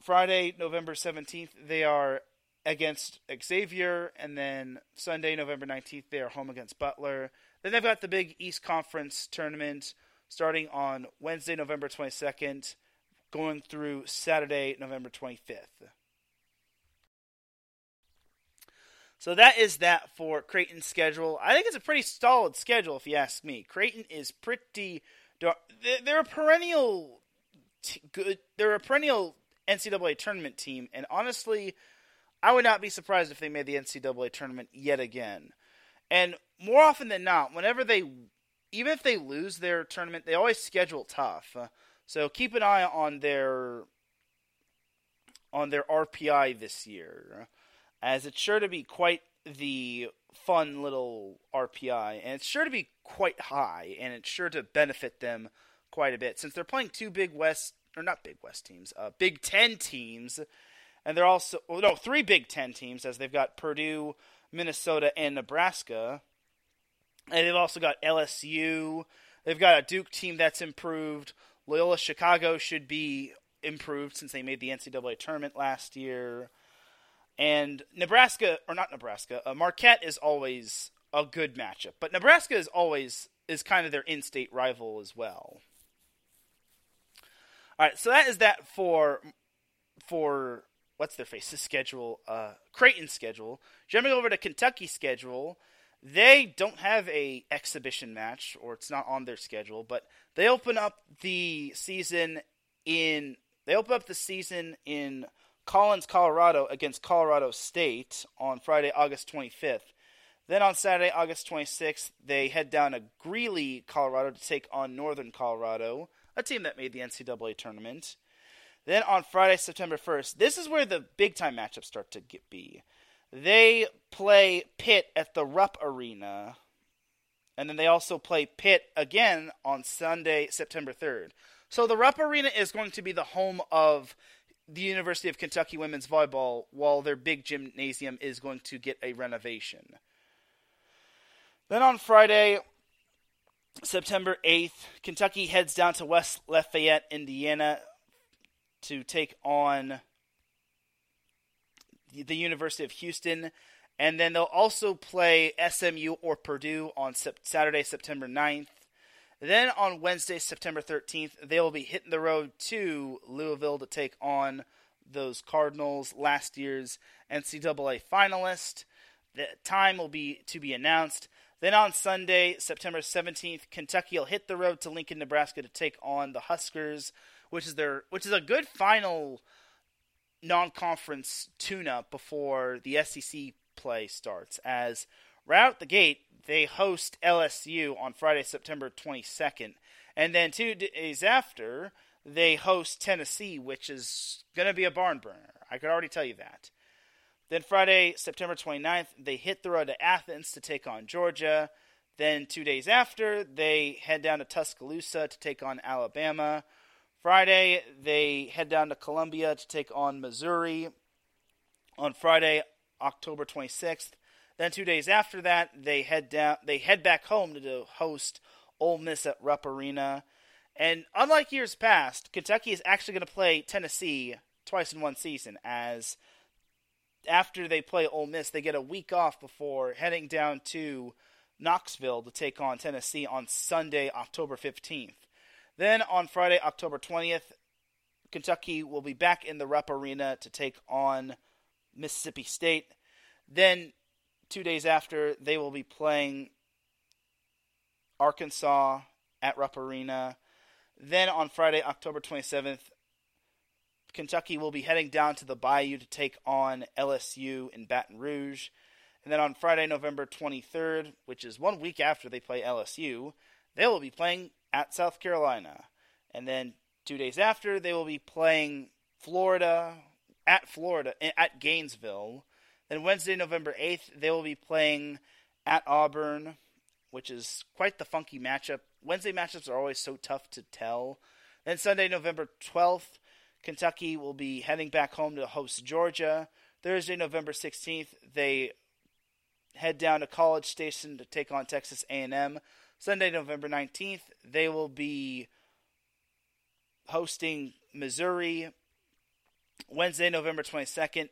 Friday, November 17th, they are against Xavier, and then Sunday, November 19th, they are home against Butler. Then they've got the big East Conference tournament starting on Wednesday, November 22nd going through Saturday, November 25th. So that is that for Creighton's schedule. I think it's a pretty solid schedule, if you ask me. Creighton is pretty. They're a perennial good. They're a perennial NCAA tournament team, and honestly, I would not be surprised if they made the NCAA tournament yet again. And more often than not, whenever they, even if they lose their tournament, they always schedule tough. So keep an eye on their on their RPI this year, as it's sure to be quite the fun little RPI, and it's sure to be quite high, and it's sure to benefit them quite a bit since they're playing two Big West or not Big West teams, uh, Big Ten teams, and they're also well, no three Big Ten teams as they've got Purdue, Minnesota, and Nebraska, and they've also got LSU. They've got a Duke team that's improved. Loyola Chicago should be improved since they made the NCAA tournament last year. And Nebraska, or not Nebraska, uh, Marquette is always a good matchup, but Nebraska is always is kind of their in-state rival as well. All right, so that is that for for what's their face's schedule, uh, Creighton's schedule. Jumping over to Kentucky schedule, they don't have a exhibition match, or it's not on their schedule, but they open up the season in they open up the season in Collins, Colorado against Colorado State on Friday, August 25th. Then on Saturday, August 26th, they head down to Greeley, Colorado to take on Northern Colorado, a team that made the NCAA tournament. Then on Friday, September 1st, this is where the big time matchups start to get be. They play Pitt at the Rupp Arena. And then they also play Pitt again on Sunday, September 3rd. So the Rupp Arena is going to be the home of the University of Kentucky women's volleyball, while their big gymnasium is going to get a renovation. Then on Friday, September 8th, Kentucky heads down to West Lafayette, Indiana to take on the University of Houston. And then they'll also play SMU or Purdue on Saturday, September 9th. Then on Wednesday, September 13th, they will be hitting the road to Louisville to take on those Cardinals, last year's NCAA finalist. The time will be to be announced. Then on Sunday, September 17th, Kentucky will hit the road to Lincoln, Nebraska to take on the Huskers, which is their which is a good final non-conference tune-up before the SEC play starts. As right out the gate, they host LSU on Friday, September 22nd. And then two days after, they host Tennessee, which is going to be a barn burner. I could already tell you that. Then Friday, September 29th, they hit the road to Athens to take on Georgia. Then two days after, they head down to Tuscaloosa to take on Alabama. Friday, they head down to Columbia to take on Missouri. On Friday, October 26th, then two days after that, they head down. They head back home to host Ole Miss at Rupp Arena. And unlike years past, Kentucky is actually going to play Tennessee twice in one season. As after they play Ole Miss, they get a week off before heading down to Knoxville to take on Tennessee on Sunday, October 15th. Then on Friday, October 20th, Kentucky will be back in the Rupp Arena to take on Mississippi State. Then two days after, they will be playing Arkansas at Rupp Arena. Then on Friday, October 27th, Kentucky will be heading down to the Bayou to take on LSU in Baton Rouge. And then on Friday, November 23rd, which is one week after they play LSU, they will be playing at South Carolina. And then two days after, they will be playing Florida at Florida at Gainesville. Then Wednesday, November 8th, they will be playing at Auburn, which is quite the funky matchup. Wednesday matchups are always so tough to tell. Then Sunday, November 12th, Kentucky will be heading back home to host Georgia. Thursday, November 16th, they head down to College Station to take on Texas A&M. Sunday, November 19th, they will be hosting Missouri. Wednesday, November 22nd,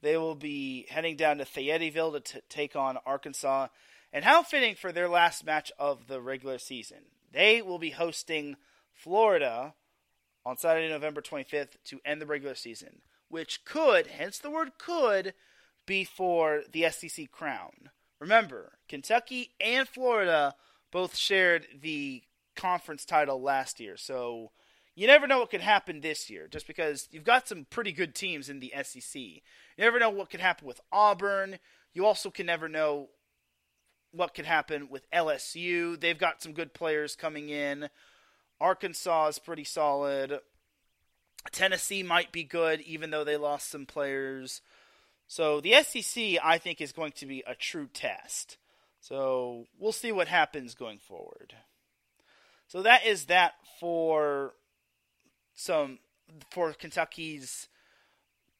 they will be heading down to Fayetteville to t- take on Arkansas. And how fitting for their last match of the regular season. They will be hosting Florida on Saturday, November 25th to end the regular season, which could, hence the word could, be for the SEC crown. Remember, Kentucky and Florida both shared the conference title last year, so you never know what could happen this year just because you've got some pretty good teams in the SEC. You never know what could happen with Auburn. You also can never know what could happen with LSU. They've got some good players coming in. Arkansas is pretty solid. Tennessee might be good even though they lost some players. So the SEC, I think, is going to be a true test. So we'll see what happens going forward. So that is that for some for Kentucky's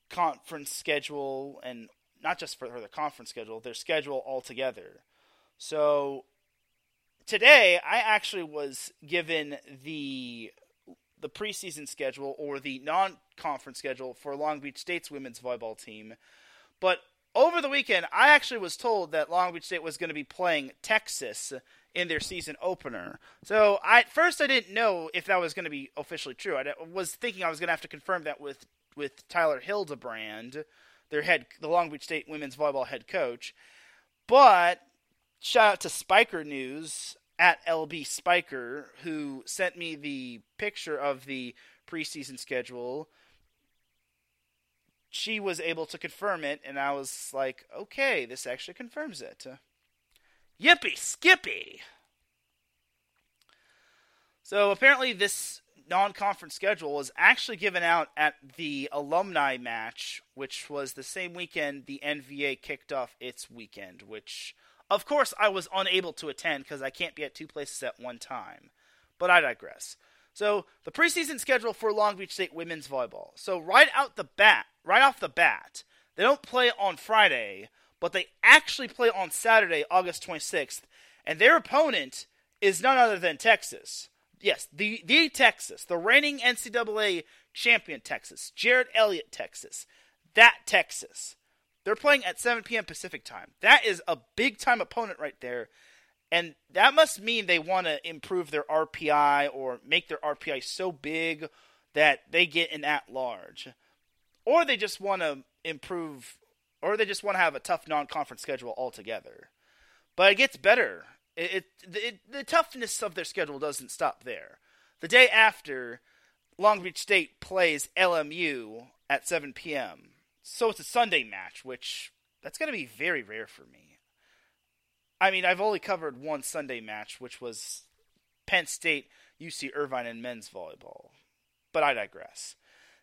conference schedule and not just for the conference schedule, their schedule altogether. So today I actually was given the the preseason schedule or the non-conference schedule for Long Beach State's women's volleyball team. But over the weekend, I actually was told that Long Beach State was going to be playing Texas in their season opener. So I at first I didn't know if that was going to be officially true. I was thinking I was going to have to confirm that with with Tyler Hildebrand, their head the Long Beach State women's volleyball head coach. But shout out to Spiker News at LB Spiker who sent me the picture of the preseason schedule. She was able to confirm it, and I was like, okay, this actually confirms it. Yippee Skippy! So apparently, this non conference schedule was actually given out at the alumni match, which was the same weekend the NVA kicked off its weekend, which, of course, I was unable to attend because I can't be at two places at one time. But I digress. So, the preseason schedule for Long Beach State women's volleyball. So, right out the bat, right off the bat, they don't play on Friday, but they actually play on Saturday, August 26th, and their opponent is none other than Texas. Yes, the the Texas, the reigning NCAA champion Texas, Jerritt Elliott Texas, that Texas. They're playing at 7 p.m. Pacific time. That is a big time opponent right there. And that must mean they want to improve their RPI or make their RPI so big that they get an at large. Or they just want to improve or they just want to have a tough non-conference schedule altogether. But it gets better. It, it, it, the toughness of their schedule doesn't stop there. The day after, Long Beach State plays LMU at 7 p.m. So it's a Sunday match, which that's going to be very rare for me. I mean, I've only covered one Sunday match, which was Penn State, UC Irvine, and men's volleyball. But I digress.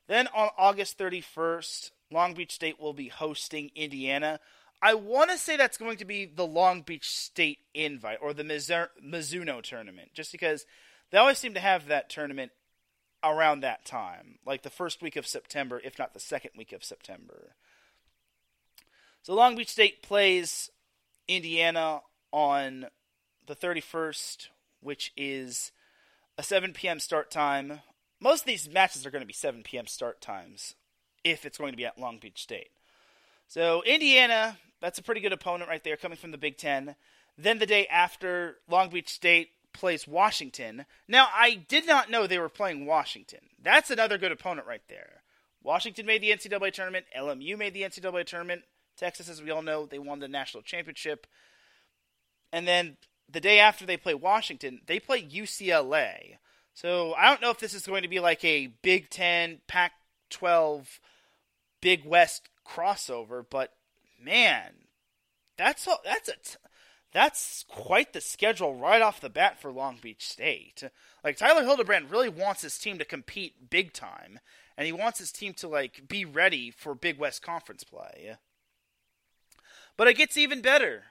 Then on August 31st, Long Beach State will be hosting Indiana. I want to say that's going to be the Long Beach State invite or the Mizuno tournament, just because they always seem to have that tournament around that time, like the first week of September, if not the second week of September. So Long Beach State plays Indiana on the 31st, which is a 7 p.m. start time. Most of these matches are going to be 7 p.m. start times if it's going to be at Long Beach State. So Indiana, that's a pretty good opponent right there, coming from the Big Ten. Then the day after, Long Beach State plays Washington. Now I did not know they were playing Washington. That's another good opponent right there. Washington made the NCAA tournament. LMU made the NCAA tournament. Texas, as we all know, they won the national championship. And then the day after they play Washington, they play UCLA. So I don't know if this is going to be like a Big Ten, Pac 12 Big West crossover, but man, that's a, that's a t- that's quite the schedule right off the bat for Long Beach State. Like Tyler Hildebrand really wants his team to compete big time, and he wants his team to like be ready for Big West Conference play. But it gets even better.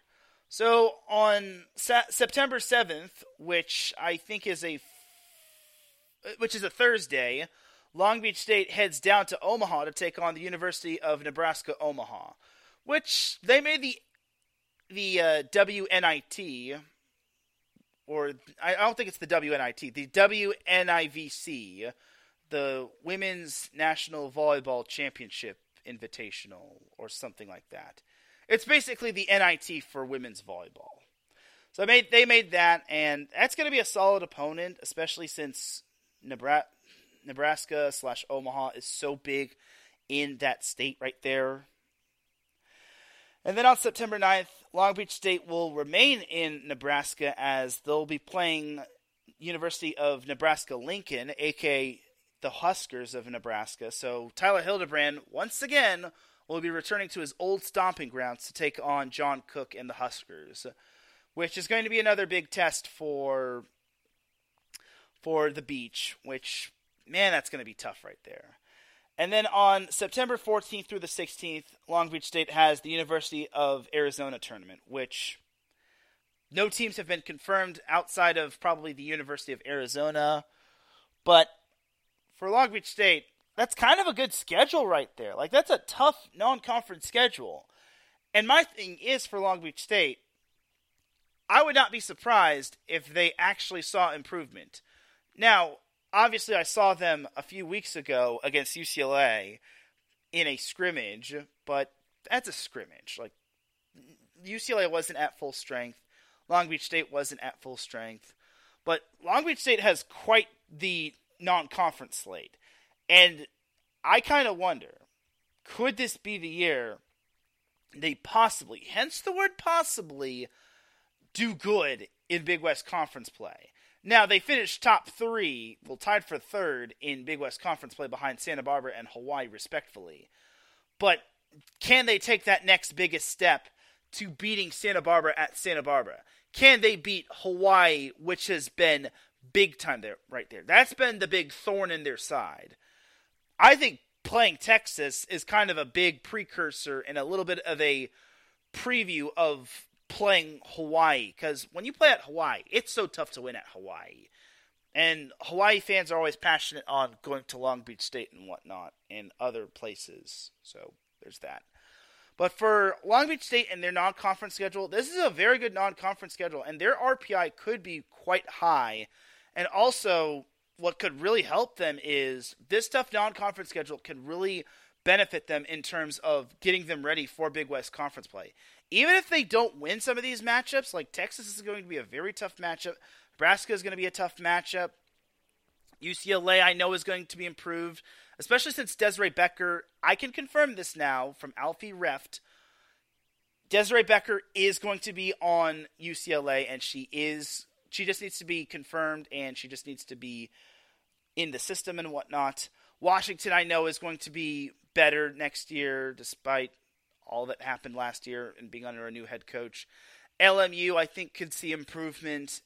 So on Sa- September 7th, which I think is a which is a Thursday, Long Beach State heads down to Omaha to take on the University of Nebraska Omaha, which they made the the uh, WNIT or I don't think it's the WNIT, the WNIVC, the Women's National Volleyball Championship Invitational or something like that. It's basically the NIT for women's volleyball. So they made, they made that, and that's going to be a solid opponent, especially since Nebraska, Nebraska slash Omaha is so big in that state right there. And then on September 9th, Long Beach State will remain in Nebraska as they'll be playing University of Nebraska Lincoln, aka the Huskers of Nebraska. So Tyler Hildebrand, once again, will be returning to his old stomping grounds to take on John Cook and the Huskers, which is going to be another big test for for the beach, which man, that's going to be tough right there. And then on September 14th through the 16th, Long Beach State has the University of Arizona tournament, which no teams have been confirmed outside of probably the University of Arizona. But for Long Beach State, that's kind of a good schedule right there. Like, that's a tough non conference schedule. And my thing is for Long Beach State, I would not be surprised if they actually saw improvement. Now, obviously, I saw them a few weeks ago against UCLA in a scrimmage, but that's a scrimmage. Like, UCLA wasn't at full strength. Long Beach State wasn't at full strength. But Long Beach State has quite the non conference slate. And I kind of wonder could this be the year they possibly, hence the word possibly, do good in Big West Conference play? Now, they finished top three, well, tied for third in Big West Conference play behind Santa Barbara and Hawaii, respectfully. But can they take that next biggest step to beating Santa Barbara at Santa Barbara? Can they beat Hawaii, which has been big time there, right there? That's been the big thorn in their side. I think playing Texas is kind of a big precursor and a little bit of a preview of playing Hawaii because when you play at Hawaii, it's so tough to win at Hawaii. And Hawaii fans are always passionate on going to Long Beach State and whatnot and other places. So there's that. But for Long Beach State and their non conference schedule, this is a very good non conference schedule, and their RPI could be quite high. And also, what could really help them is this tough non conference schedule can really benefit them in terms of getting them ready for Big West Conference play. Even if they don't win some of these matchups, like Texas is going to be a very tough matchup, Nebraska is going to be a tough matchup. UCLA, I know, is going to be improved, especially since Desiree Becker. I can confirm this now from Alfee Reft. Desiree Becker is going to be on UCLA, and she is. She just needs to be confirmed, and she just needs to be in the system and whatnot. Washington, I know, is going to be better next year, despite all that happened last year and being under a new head coach. LMU, I think, could see improvement.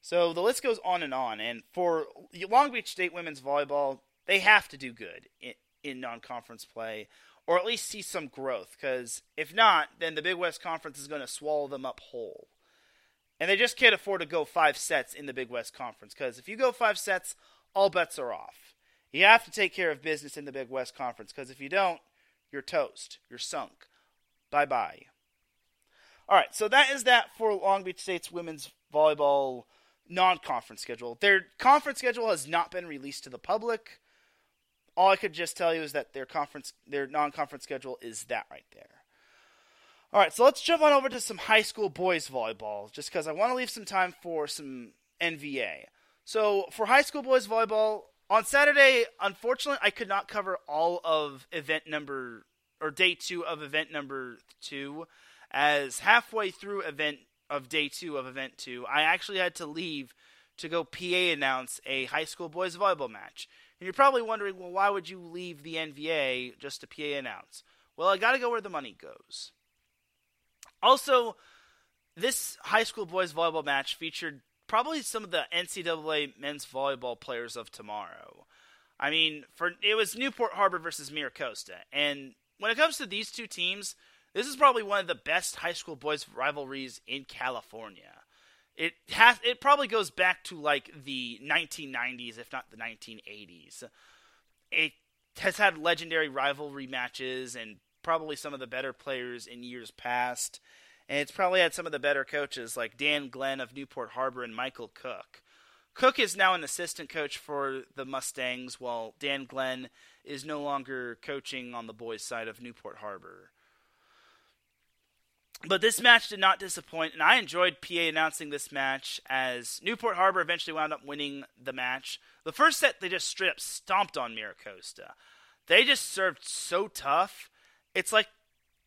So the list goes on and on. And for Long Beach State women's volleyball, they have to do good in, in non conference play or at least see some growth. Because if not, then the Big West Conference is going to swallow them up whole. And they just can't afford to go five sets in the Big West Conference. Because if you go five sets, all bets are off. You have to take care of business in the Big West Conference. Because if you don't, you're toast. You're sunk. Bye bye. All right, so that is that for Long Beach State's women's volleyball non-conference schedule. Their conference schedule has not been released to the public. All I could just tell you is that their conference, their non-conference schedule is that right there. All right, so let's jump on over to some high school boys volleyball, just because I want to leave some time for some NVA. So for high school boys volleyball on Saturday, unfortunately, I could not cover all of event number or day two of event number two, as halfway through event of day two of event two, I actually had to leave to go PA announce a high school boys volleyball match. And you're probably wondering, well, why would you leave the NVA just to PA announce? Well, I got to go where the money goes. Also, this high school boys volleyball match featured probably some of the NCAA men's volleyball players of tomorrow. I mean, for it was Newport Harbor versus Mira Costa, and when it comes to these two teams, this is probably one of the best high school boys rivalries in California. It has it probably goes back to like the 1990s, if not the 1980s. It has had legendary rivalry matches and probably some of the better players in years past. And it's probably had some of the better coaches like Dan Glenn of Newport Harbor and Michael Cook. Cook is now an assistant coach for the Mustangs, while Dan Glenn is no longer coaching on the boys' side of Newport Harbor. But this match did not disappoint, and I enjoyed PA announcing this match as Newport Harbor eventually wound up winning the match. The first set, they just straight up stomped on Mira Costa. They just served so tough. It's like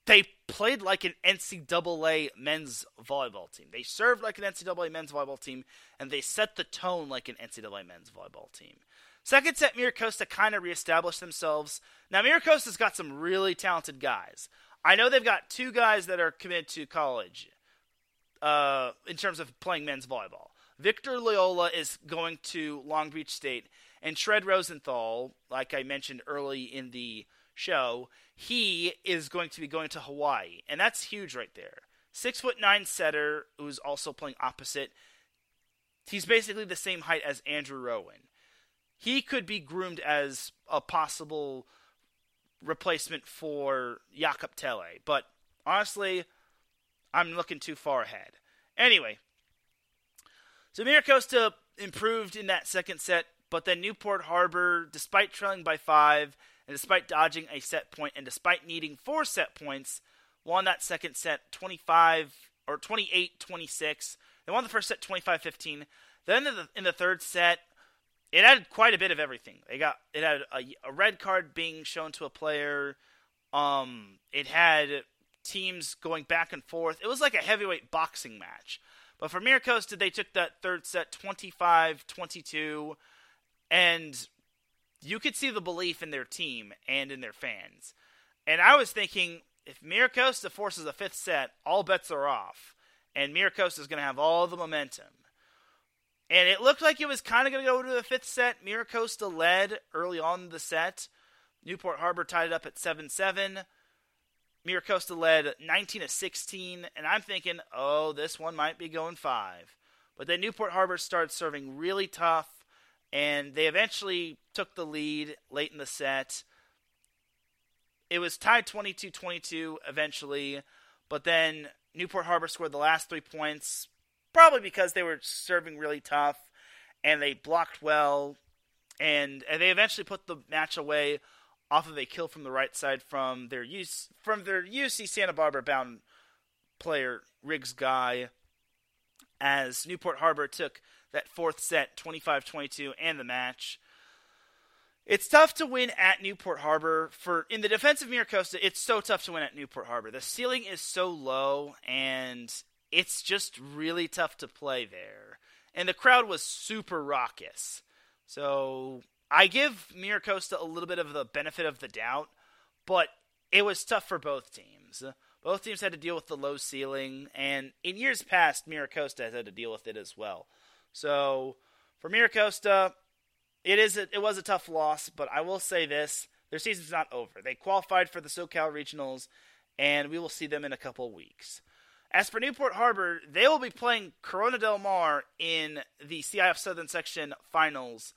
they played like an NCAA men's volleyball team. They served like an NCAA men's volleyball team, and they set the tone like an NCAA men's volleyball team. Second set, Mira Costa kind of reestablished themselves. Now, Mira Costa's got some really talented guys. I know they've got two guys that are committed to college uh, in terms of playing men's volleyball. Victor Loyola is going to Long Beach State, And Shred Rosenthal, like I mentioned early in the show, he is going to be going to Hawaii, and that's huge right there. Six foot nine setter who's also playing opposite. He's basically the same height as Andrew Rowan. He could be groomed as a possible replacement for Jakob Thelle, but honestly, I'm looking too far ahead. Anyway, so Mira Costa improved in that second set, but then Newport Harbor, despite trailing by five, and despite dodging a set point, and despite needing four set points, won that second set 25 or 28-26. They won the first set 25-15. Then in the, in the third set, it had quite a bit of everything. They got it had a, a red card being shown to a player. Um, it had teams going back and forth. It was like a heavyweight boxing match. But for Mira Costa, they took that third set 25 22, and you could see the belief in their team and in their fans. And I was thinking, if Mira Costa forces a fifth set, all bets are off. And Mira Costa is going to have all the momentum. And it looked like it was kind of going to go to the fifth set. Mira Costa led early on the set. Newport Harbor tied it up at 7 7. Mira Costa led 19 to 16, and I'm thinking, oh, this one might be going five. But then Newport Harbor started serving really tough, and they eventually took the lead late in the set. It was tied 22 22 eventually, but then Newport Harbor scored the last three points, probably because they were serving really tough and they blocked well, and, and they eventually put the match away off of a kill from the right side from their use from their UC Santa Barbara bound player Riggs Guy as Newport Harbor took that fourth set 25-22 and the match. It's tough to win at Newport Harbor for in the defense of Mira Costa, it's so tough to win at Newport Harbor. The ceiling is so low and it's just really tough to play there. And the crowd was super raucous. So I give Mira Costa a little bit of the benefit of the doubt, but it was tough for both teams. Both teams had to deal with the low ceiling, and in years past, Mira Costa has had to deal with it as well. So for Mira Costa, it is a, it was a tough loss, but I will say this: their season's not over. They qualified for the SoCal Regionals, and we will see them in a couple weeks. As for Newport Harbor, they will be playing Corona Del Mar in the CIF Southern Section Finals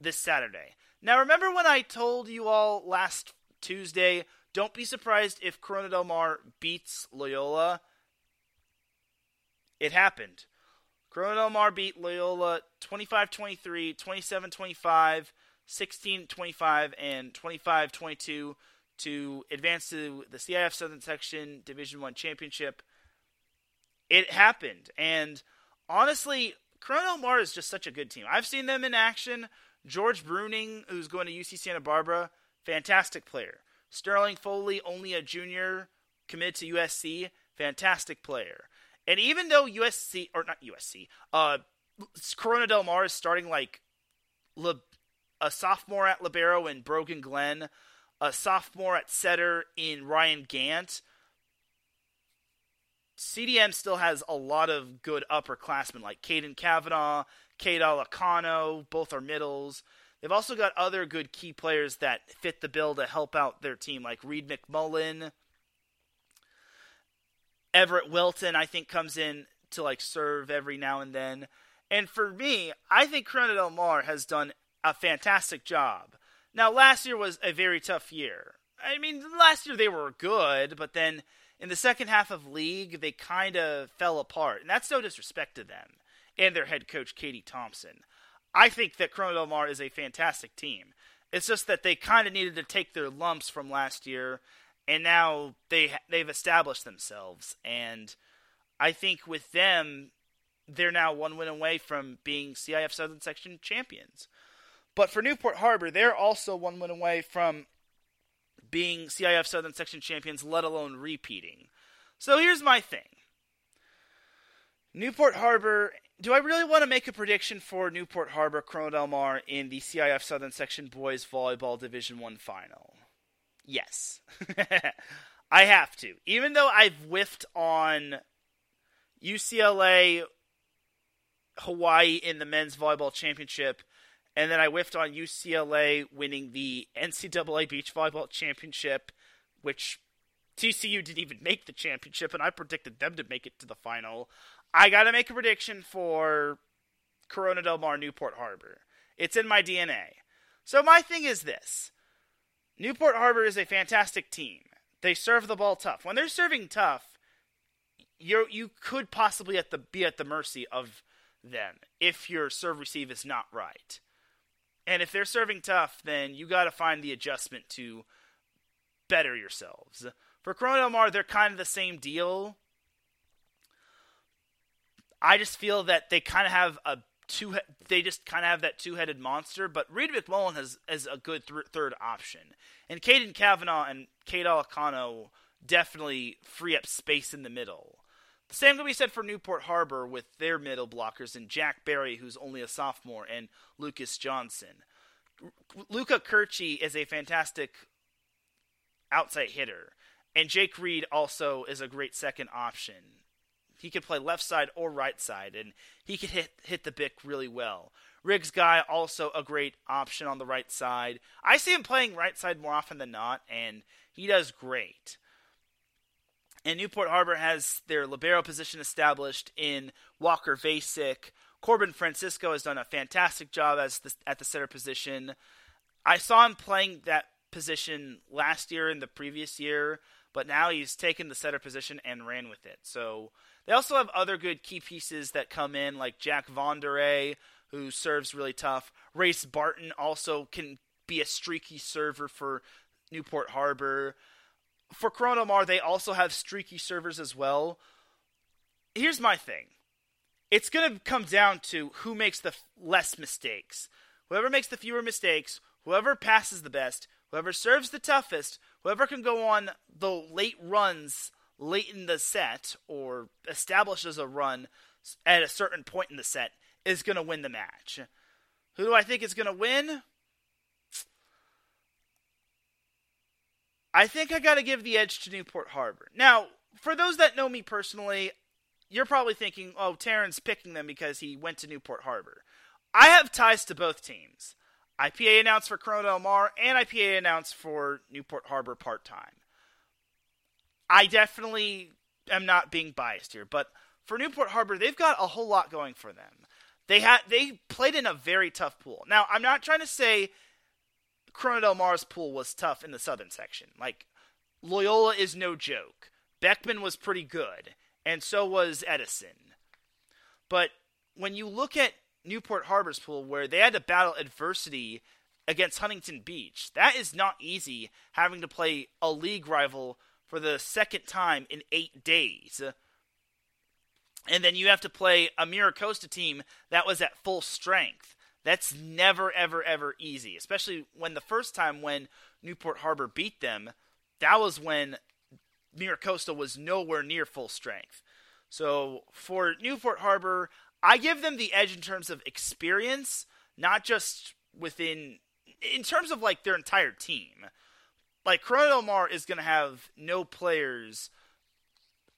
this Saturday. Now, remember when I told you all last Tuesday, don't be surprised if Corona Del Mar beats Loyola? It happened. Corona Del Mar beat Loyola 25 23, 27 25, 16 25, and 25 22 to advance to the CIF Southern Section Division 1 Championship. It happened. And honestly, Corona Del Mar is just such a good team. I've seen them in action. George Bruning, who's going to UC Santa Barbara, fantastic player. Sterling Foley, only a junior, committed to USC, fantastic player. And even though USC or not USC, uh, Corona Del Mar is starting like Le, a sophomore at libero in Brogan Glen, a sophomore at setter in Ryan Gant. CDM still has a lot of good upperclassmen like Caden Kavanaugh, Cade Alacano, both are middles. They've also got other good key players that fit the bill to help out their team, like Reed McMullen. Everett Wilton, I think, comes in to like serve every now and then. And for me, I think Corona Del Mar has done a fantastic job. Now, last year was a very tough year. I mean, last year they were good, but then in the second half of league, they kind of fell apart. And that's no disrespect to them and their head coach, Katie Thompson. I think that Corona Del Mar is a fantastic team. It's just that they kind of needed to take their lumps from last year, and now they they've established themselves. And I think with them, they're now one win away from being CIF Southern Section champions. But for Newport Harbor, they're also one win away from being CIF Southern Section champions, let alone repeating. So here's my thing Newport Harbor do I really want to make a prediction for Newport Harbor Corona Del Mar in the CIF Southern Section Boys Volleyball Division One final? Yes, I have to. Even though I've whiffed on UCLA, Hawaii in the men's volleyball championship, And then I whiffed on UCLA winning the NCAA Beach Volleyball Championship, which TCU didn't even make the championship, and I predicted them to make it to the final. I got to make a prediction for Corona Del Mar Newport Harbor. It's in my DNA. So my thing is this Newport Harbor is a fantastic team. They serve the ball tough. When they're serving tough, you you could possibly at the be at the mercy of them if your serve receive is not right. And if they're serving tough, then you got to find the adjustment to better yourselves. For Corona Mar, they're kind of the same deal. I just feel that they kind of have a two. They just kind of have that two-headed monster. But Reed McMullen has is a good th- third option, and Caden Kavanaugh and Kate Alicano definitely free up space in the middle. The same can be said for Newport Harbor with their middle blockers and Jack Barry, who's only a sophomore, and Lucas Johnson. Luca Kirchi is a fantastic outside hitter, and Jake Reed also is a great second option. He could play left side or right side, and he could hit hit the bic really well. Riggs guy also a great option on the right side. I see him playing right side more often than not, and he does great. And Newport Harbor has their libero position established in Walker Vasek. Corbin Francisco has done a fantastic job as the, at the center position. I saw him playing that position last year and the previous year, but now he's taken the center position and ran with it. So they also have other good key pieces that come in, like Jack Vonderay, who serves really tough. Race Barton also can be a streaky server for Newport Harbor for Corona Mar, they also have streaky servers as well. Here's my thing. It's going to come down to who makes the f- less mistakes. Whoever makes the fewer mistakes, whoever passes the best, whoever serves the toughest, whoever can go on the late runs late in the set or establishes a run at a certain point in the set is going to win the match. Who do I think is going to win? I think I got to give the edge to Newport Harbor. Now, for those that know me personally, you're probably thinking, oh, Teran's picking them because he went to Newport Harbor. I have ties to both teams. IPA announced for Corona Del Mar and IPA announced for Newport Harbor part time. I definitely am not being biased here, but for Newport Harbor, they've got a whole lot going for them. They had they played in a very tough pool. Now, I'm not trying to say Corona Del Mar's pool was tough in the southern section. Like Loyola is no joke. Beckman was pretty good, and so was Edison. But when you look at Newport Harbor's pool, where they had to battle adversity against Huntington Beach, that is not easy having to play a league rival for the second time in eight days. And then you have to play a Mira Costa team that was at full strength. That's never, ever, ever easy, especially when the first time when Newport Harbor beat them, that was when Mira Costa was nowhere near full strength. So for Newport Harbor, I give them the edge in terms of experience, not just within, in terms of like their entire team. Like Corona Del Mar is going to have no players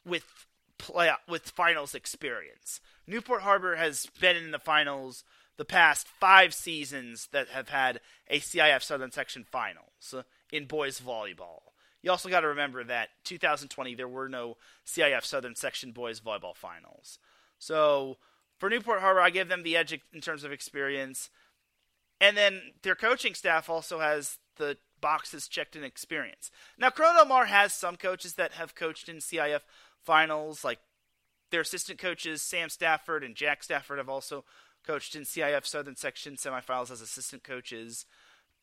with play with finals experience. Newport Harbor has been in the finals the past five seasons that have had a CIF Southern Section finals in boys volleyball. You also got to remember that 2020 there were no CIF Southern Section boys volleyball finals. So for Newport Harbor, I give them the edge in terms of experience. And then their coaching staff also has the boxes checked in experience. Now, Corona Del Mar has some coaches that have coached in CIF finals, like their assistant coaches, Sam Stafford and Jack Stafford, have also coached in CIF Southern Section semifinals as assistant coaches.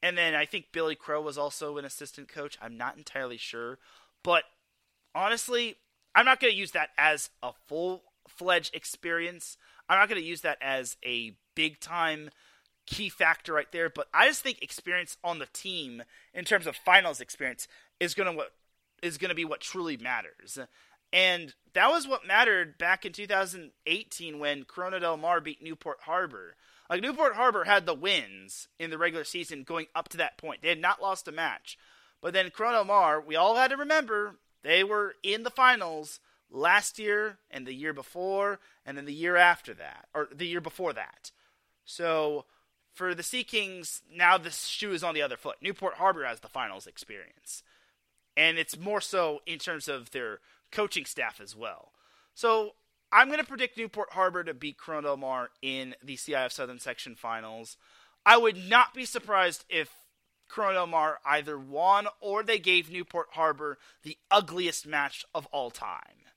And then I think Billy Crow was also an assistant coach. I'm not entirely sure. But honestly, I'm not going to use that as a full fledged experience. I'm not going to use that as a big time key factor right there. But I just think experience on the team in terms of finals experience is going to what is to be what truly matters. And that was what mattered back in 2018 when Corona Del Mar beat Newport Harbor. Like Newport Harbor had the wins in the regular season going up to that point. They had not lost a match. But then Corona Del Mar, we all had to remember, they were in the finals last year and the year before and then the year after that or the year before that. So for the Sea Kings, now the shoe is on the other foot. Newport Harbor has the finals experience. And it's more so in terms of their coaching staff as well. So I'm going to predict Newport Harbor to beat Corona Del Mar in the CIF Southern Section Finals. I would not be surprised if Corona Del Mar either won or they gave Newport Harbor the ugliest match of all time.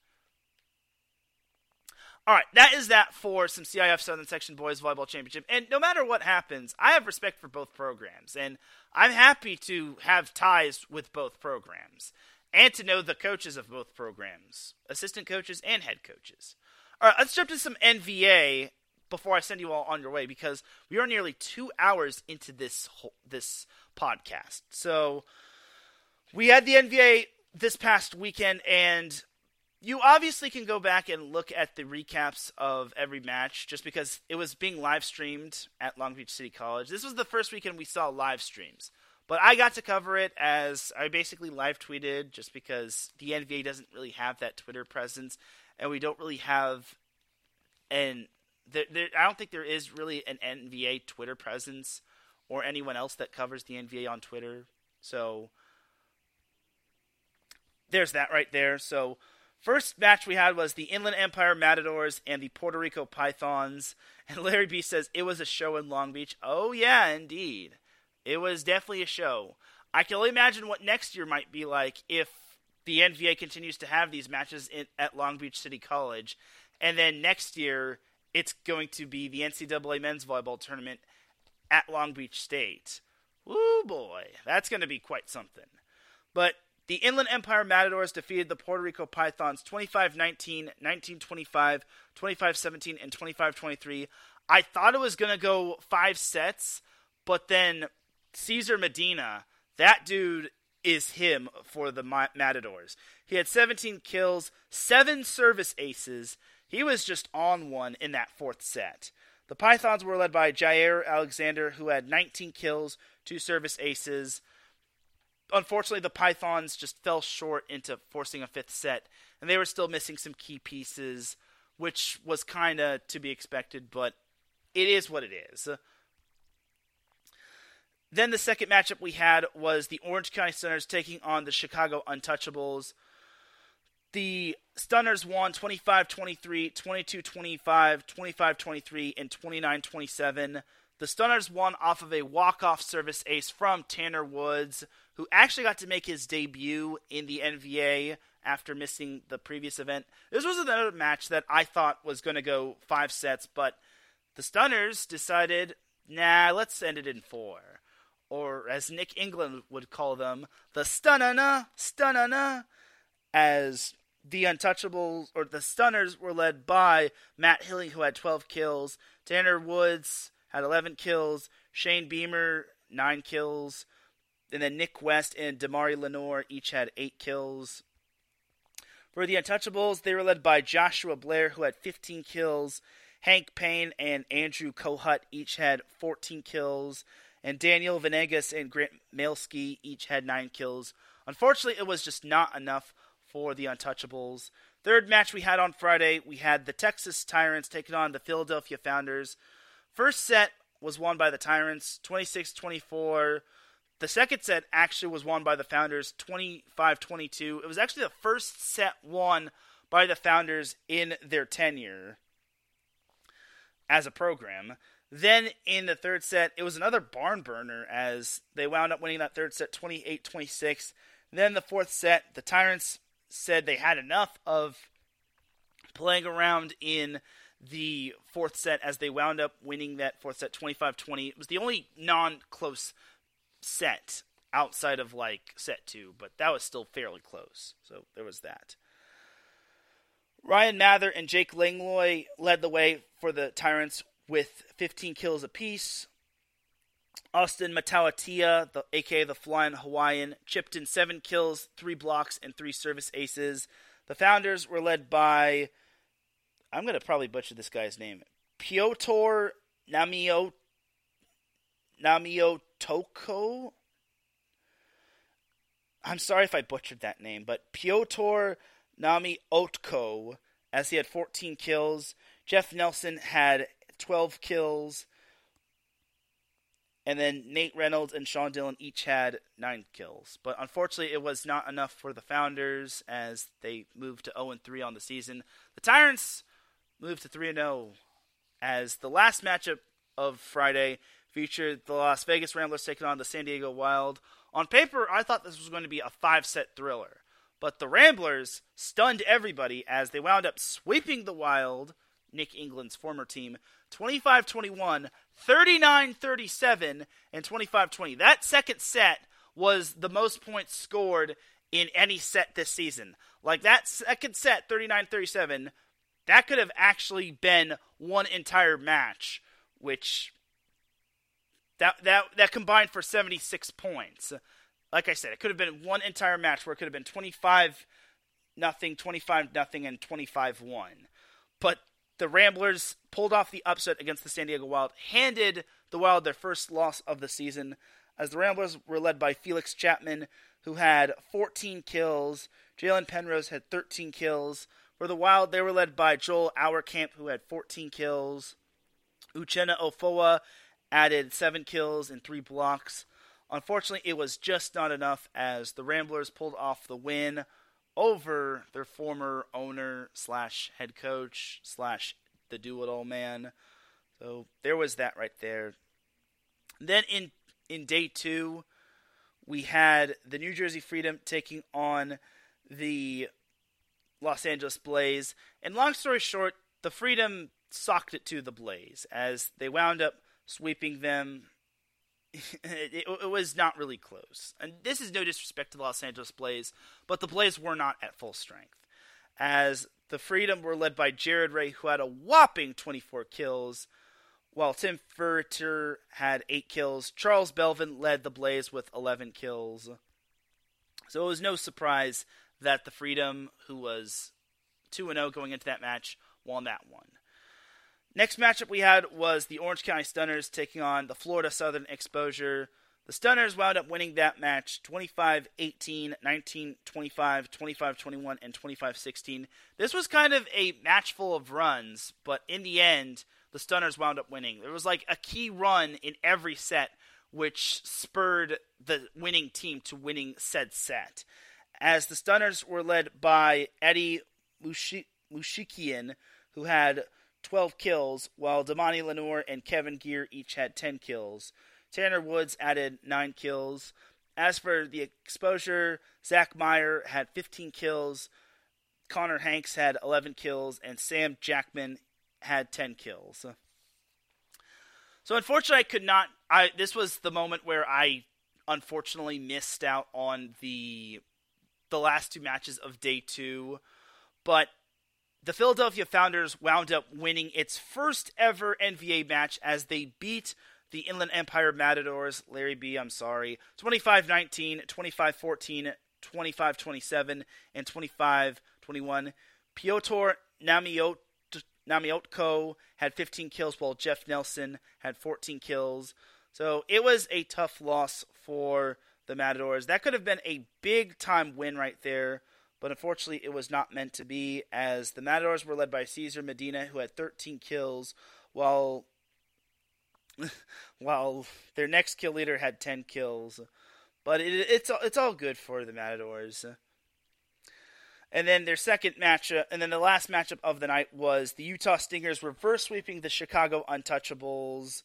All right, that is that for some CIF Southern Section Boys Volleyball Championship. And no matter what happens, I have respect for both programs. And I'm happy to have ties with both programs and to know the coaches of both programs, assistant coaches and head coaches. All right, let's jump to some NVA before I send you all on your way because we are nearly two hours into this whole, this podcast. So we had the NVA this past weekend, and you obviously can go back and look at the recaps of every match just because it was being live streamed at Long Beach City College. This was the first weekend we saw live streams. But I got to cover it as I basically live tweeted just because the NVA doesn't really have that Twitter presence and we don't really have and there, there, I don't think there is really an NVA Twitter presence or anyone else that covers the NVA on Twitter. So there's that right there. So First match we had was the Inland Empire Matadors and the Puerto Rico Pythons. And Larry B says it was a show in Long Beach. Oh, yeah, indeed. It was definitely a show. I can only imagine what next year might be like if the NVA continues to have these matches in, at Long Beach City College. And then next year, it's going to be the NCAA men's volleyball tournament at Long Beach State. Woo boy, that's going to be quite something. But the Inland Empire Matadors defeated the Puerto Rico Pythons 25 19, 19 25, 25 17, and 25 23. I thought it was going to go five sets, but then Caesar Medina, that dude is him for the Matadors. He had 17 kills, seven service aces. He was just on one in that fourth set. The Pythons were led by Jair Alexander, who had 19 kills, two service aces unfortunately, the Pythons just fell short into forcing a fifth set, and they were still missing some key pieces, which was kind of to be expected, but it is what it is. Then the second matchup we had was the Orange County Stunners taking on the Chicago Untouchables. The Stunners won 25 23, 22 25, 25 23, and 29 27. The Stunners won off of a walk-off service ace from Tanner Woods, who actually got to make his debut in the NVA after missing the previous event. This was another match that I thought was going to go five sets, but the Stunners decided, nah, let's end it in four. Or as Nick England would call them, the Stunnana, Stunnana, as the Untouchables or the Stunners were led by Matt Hilling, who had 12 kills, Tanner Woods had 11 kills, Shane Beamer, 9 kills, and then Nick West and Damari Lenore each had 8 kills. For the Untouchables, they were led by Joshua Blair, who had 15 kills. Hank Payne and Andrew Kohut each had 14 kills. And Daniel Venegas and Grant Mailski each had 9 kills. Unfortunately, it was just not enough for the Untouchables. Third match we had on Friday, we had the Texas Tyrants taking on the Philadelphia Founders. First set was won by the Tyrants, 26 24. The second set actually was won by the Founders, 25 22. It was actually the first set won by the Founders in their tenure as a program. Then in the third set, it was another barn burner as they wound up winning that third set 28 26. Then the fourth set, the Tyrants said they had enough of playing around in the fourth set as they wound up winning that fourth set 25 20. It was the only non close set outside of like set two, but that was still fairly close. So there was that. Ryan Mather and Jake Langlois led the way for the Tyrants with 15 kills apiece. Austin Matawatia, the aka the Flying Hawaiian, chipped in seven kills, three blocks, and three service aces. The founders were led by I'm gonna probably butcher this guy's name. Piotr Namio Namiotoko. I'm sorry if I butchered that name, but Piotr Nami Otko, as he had 14 kills. Jeff Nelson had 12 kills. And then Nate Reynolds and Sean Dillon each had nine kills. But unfortunately, it was not enough for the Founders as they moved to 0 3 on the season. The Tyrants moved to 3 0 as the last matchup of Friday featured the Las Vegas Ramblers taking on the San Diego Wild. On paper, I thought this was going to be a five set thriller. But the Ramblers stunned everybody as they wound up sweeping the Wild, Nick England's former team, 25 21, 39 37, and 25 20. That second set was the most points scored in any set this season. Like that second set, 39 37, that could have actually been one entire match, which that that that combined for 76 points. Like I said, it could have been one entire match where it could have been 25 nothing, 25 nothing and 25 1. But the Ramblers pulled off the upset against the San Diego Wild, handed the Wild their first loss of the season, as the Ramblers were led by Felix Chapman, who had 14 kills. Jalen Penrose had 13 kills. For the Wild, they were led by Joel Auerkamp, who had 14 kills. Uchenna Ofoa added 7 kills and 3 blocks. Unfortunately, it was just not enough as the Ramblers pulled off the win over their former owner slash head coach slash the do it all man. So there was that right there. Then in in day two, we had the New Jersey Freedom taking on the Los Angeles Blaze. And long story short, the Freedom socked it to the Blaze as they wound up sweeping them it, it, was not really close. And this is no disrespect to the Los Angeles Blaze, but the Blaze were not at full strength. As the Freedom were led by Jared Ray, who had a whopping 24 kills, while Tim Furter had 8 kills. Charles Belvin led the Blaze with 11 kills. So it was no surprise that the Freedom, who was 2 0 going into that match, won that one. Next matchup we had was the Orange County Stunners taking on the Florida Southern Exposure. The Stunners wound up winning that match 25 18, 19 25, 25 21, and 25 16. This was kind of a match full of runs, but in the end, the Stunners wound up winning. There was like a key run in every set, which spurred the winning team to winning said set. As the Stunners were led by Eddie Mushikian, who had 12 kills, while Damani Lenore and Kevin Gear each had 10 kills. Tanner Woods added 9 kills. As for the exposure, Zach Meyer had 15 kills, Connor Hanks had 11 kills, and Sam Jackman had 10 kills. So unfortunately, I could not. I this was the moment where I unfortunately missed out on the the last two matches of day two, but the Philadelphia Founders wound up winning its first ever NVA match as they beat the Inland Empire Matadors. Larry B, I'm sorry. 25 19, 25 14, 25 27, and 25 21. Piotr Namiot, Namiotko had 15 kills, while Jeff Nelson had 14 kills. So it was a tough loss for the Matadors. That could have been a big time win right there but unfortunately it was not meant to be, as the Matadors were led by Caesar Medina, who had 13 kills, while while their next kill leader had 10 kills. But it, it's it's all good for the Matadors. And then their second matchup, and then the last matchup of the night was the Utah Stingers reverse sweeping the Chicago Untouchables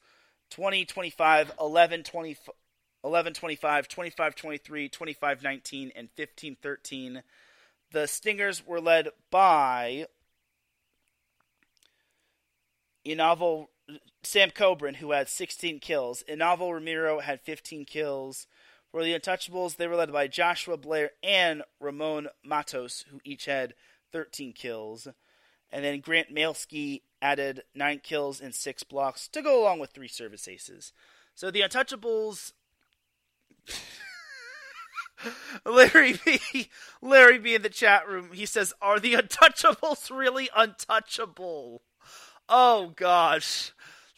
20 25, 11 20, 11 25, 25 23, 25 19, and 15 13. The Stingers were led by Inavo Sam Cobran, who had 16 kills. Inavo Ramiro had 15 kills. For the Untouchables, they were led by Joshua Blair and Ramon Matos, who each had 13 kills. And then Grant Mailski added 9 kills and 6 blocks to go along with 3 service aces. So the Untouchables. Larry B. Larry B. in the chat room. He says, "Are the Untouchables really untouchable?" Oh gosh,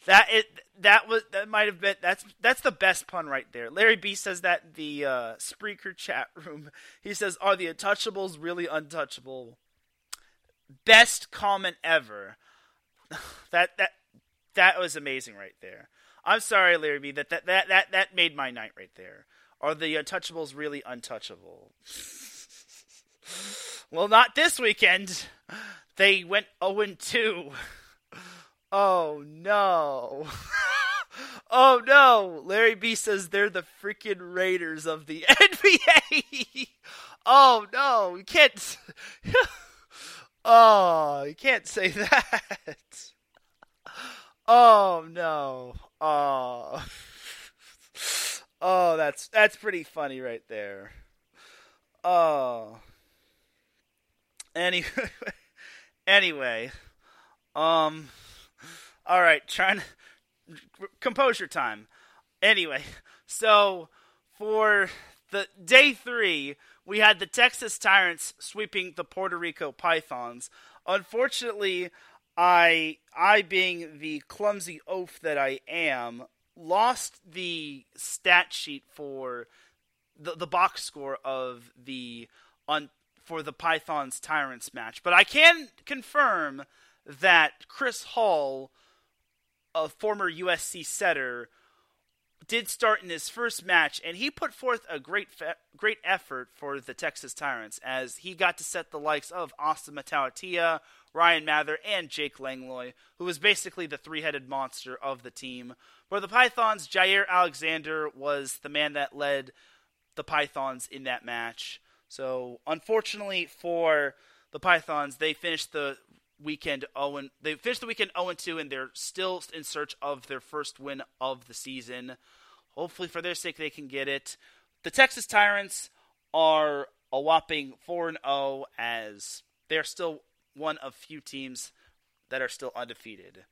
that it that was that might have been that's that's the best pun right there. Larry B. says that the uh, Spreaker chat room. He says, "Are the Untouchables really untouchable?" Best comment ever. that that that was amazing right there. I'm sorry, Larry B. That that that that, that made my night right there. Are the Untouchables really untouchable? well, not this weekend. They went 0 2. Oh no. oh no. Larry B says they're the freaking Raiders of the NVA. oh no. You can't. oh, you can't say that. Oh no. Oh. Oh, that's that's pretty funny right there. Oh. Anyway, anyway, um, all right, trying to composure time. Anyway, so for the day three, we had the Texas Tyrants sweeping the Puerto Rico Pythons. Unfortunately, I, I being the clumsy oaf that I am, lost the stat sheet for the the box score of the on for the Pythons Tyrants match, but I can confirm that Chris Hall, a former USC setter, did start in his first match, and he put forth a great fe- great effort for the Texas Tyrants as he got to set the likes of Austin Matautia, Ryan Mather, and Jake Langlois, who was basically the three-headed monster of the team. For the Pythons, Jair Alexander was the man that led the Pythons in that match. So, unfortunately for the Pythons, they finished the weekend 0 they finished the weekend 0 2 and they're still in search of their first win of the season. Hopefully for their sake they can get it. The Texas Tyrants are a whopping 4 0 as they're still one of few teams that are still undefeated.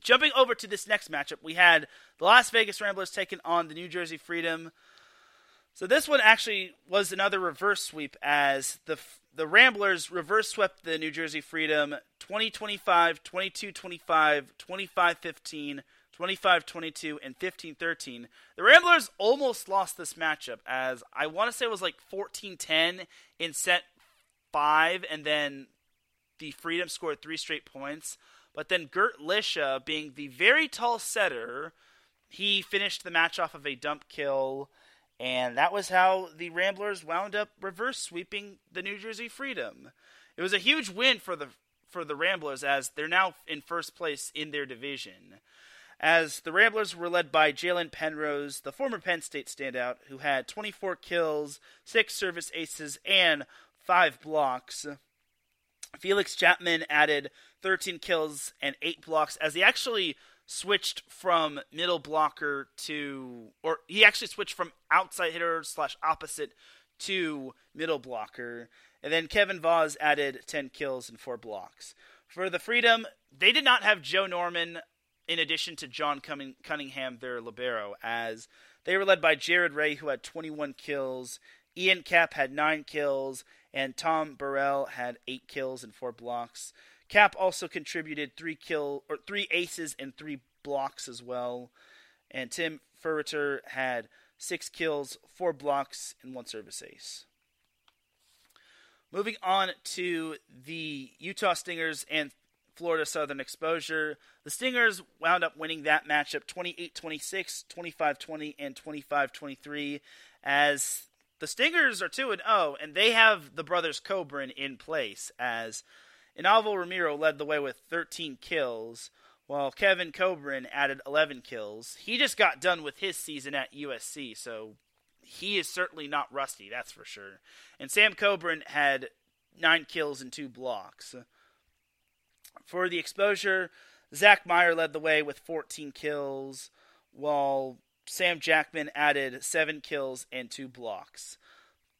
Jumping over to this next matchup, we had the Las Vegas Ramblers taking on the New Jersey Freedom. So this one actually was another reverse sweep as the the Ramblers reverse swept the New Jersey Freedom 2025, 22-25, 25-15, 25-22 and 15-13. The Ramblers almost lost this matchup as I want to say it was like 14-10 in set 5 and then the Freedom scored 3 straight points. But then Gert Lisha, being the very tall setter, he finished the match off of a dump kill, and that was how the Ramblers wound up reverse sweeping the New Jersey Freedom. It was a huge win for the for the Ramblers as they're now in first place in their division. As the Ramblers were led by Jalen Penrose, the former Penn State standout, who had 24 kills, six service aces, and five blocks. Felix Chapman added 13 kills and 8 blocks as he actually switched from middle blocker to, or he actually switched from outside hitter slash opposite to middle blocker. And then Kevin Voss added 10 kills and 4 blocks. For the Freedom, they did not have Joe Norman in addition to John Cunningham, their libero, as they were led by Jared Ray, who had 21 kills. Ian Cap had 9 kills, and Tom Burrell had 8 kills and 4 blocks. Cap also contributed three kill or three aces and three blocks as well. And Tim Furriter had six kills, four blocks, and one service ace. Moving on to the Utah Stingers and Florida Southern Exposure. The Stingers wound up winning that matchup 28 26, 25 20, and 25 23 as the Stingers are 2 and 0, and they have the brothers Coburn in place as Inalvo Ramiro led the way with 13 kills, while Kevin Coburn added 11 kills. He just got done with his season at USC, so he is certainly not rusty, that's for sure. And Sam Coburn had 9 kills and 2 blocks. For the exposure, Zach Meyer led the way with 14 kills, while Sam Jackman added 7 kills and 2 blocks.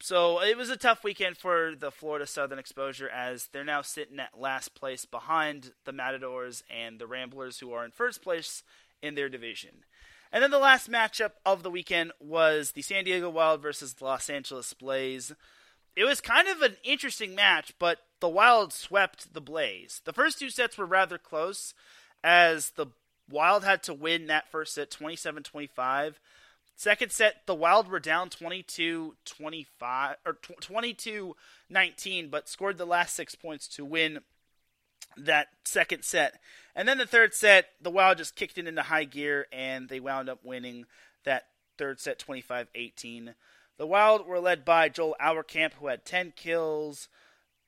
So it was a tough weekend for the Florida Southern Exposure as they're now sitting at last place behind the Matadors and the Ramblers, who are in first place in their division. And then the last matchup of the weekend was the San Diego Wild versus the Los Angeles Blaze. It was kind of an interesting match, but the Wild swept the Blaze. The first two sets were rather close, as the Wild had to win that first set 27 25. Second set, the Wild were down 22 25 or 22 19, but scored the last six points to win that second set. And then the third set, the Wild just kicked it into high gear and they wound up winning that third set 25 18. The Wild were led by Joel Auerkamp, who had 10 kills.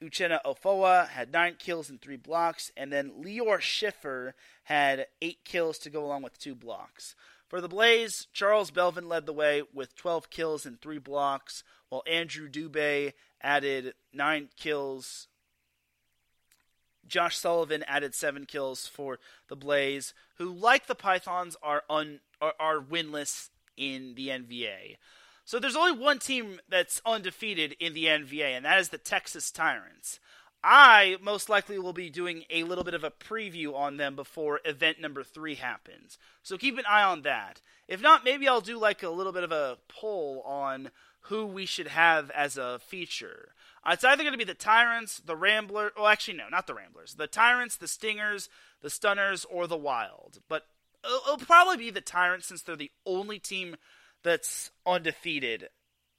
Uchenna Ofoa had 9 kills and 3 blocks. And then Lior Schiffer had 8 kills to go along with 2 blocks. For the Blaze, Charles Belvin led the way with 12 kills and 3 blocks, while Andrew Dubé added 9 kills. Josh Sullivan added 7 kills for the Blaze, who, like the Pythons, are, un, are, are winless in the NVA. So there's only one team that's undefeated in the NVA, and that is the Texas Tyrants. I most likely will be doing a little bit of a preview on them before event number three happens. So keep an eye on that. If not, maybe I'll do like a little bit of a poll on who we should have as a feature. Uh, it's either going to be the Tyrants, the Ramblers. Well, actually, no, not the Ramblers. The Tyrants, the Stingers, the Stunners, or the Wild. But it'll, it'll probably be the Tyrants since they're the only team that's undefeated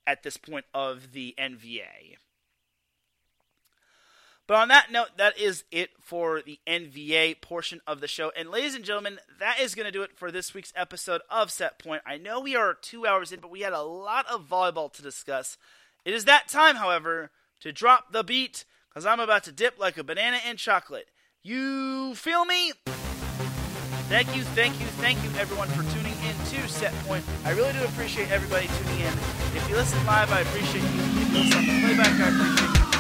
at this point of the NVA. But on that note, that is it for the NVA portion of the show. And ladies and gentlemen, that is going to do it for this week's episode of Set Point. I know we are two hours in, but we had a lot of volleyball to discuss. It is that time, however, to drop the beat because I'm about to dip like a banana in chocolate. You feel me? Thank you, thank you, thank you, everyone, for tuning in to Set Point. I really do appreciate everybody tuning in. If you listen live, I appreciate you. If you listen on the playback, I appreciate you.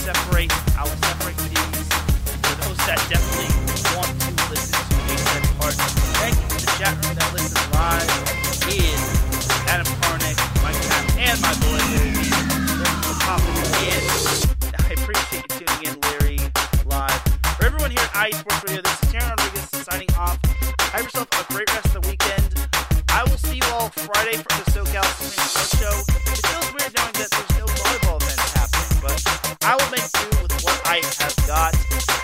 Separate. I will separate these for those that definitely want to listen to a set part. Thank you to the chat room that listens live. Is Adam Karnick, Mike Cap, and my boy Larry for popping in. I appreciate you tuning in, Larry, live. For everyone here at IE Sports Radio, this is Teran Rodriguez signing off. Have yourself a great rest of the weekend. I will see you all Friday for the might have got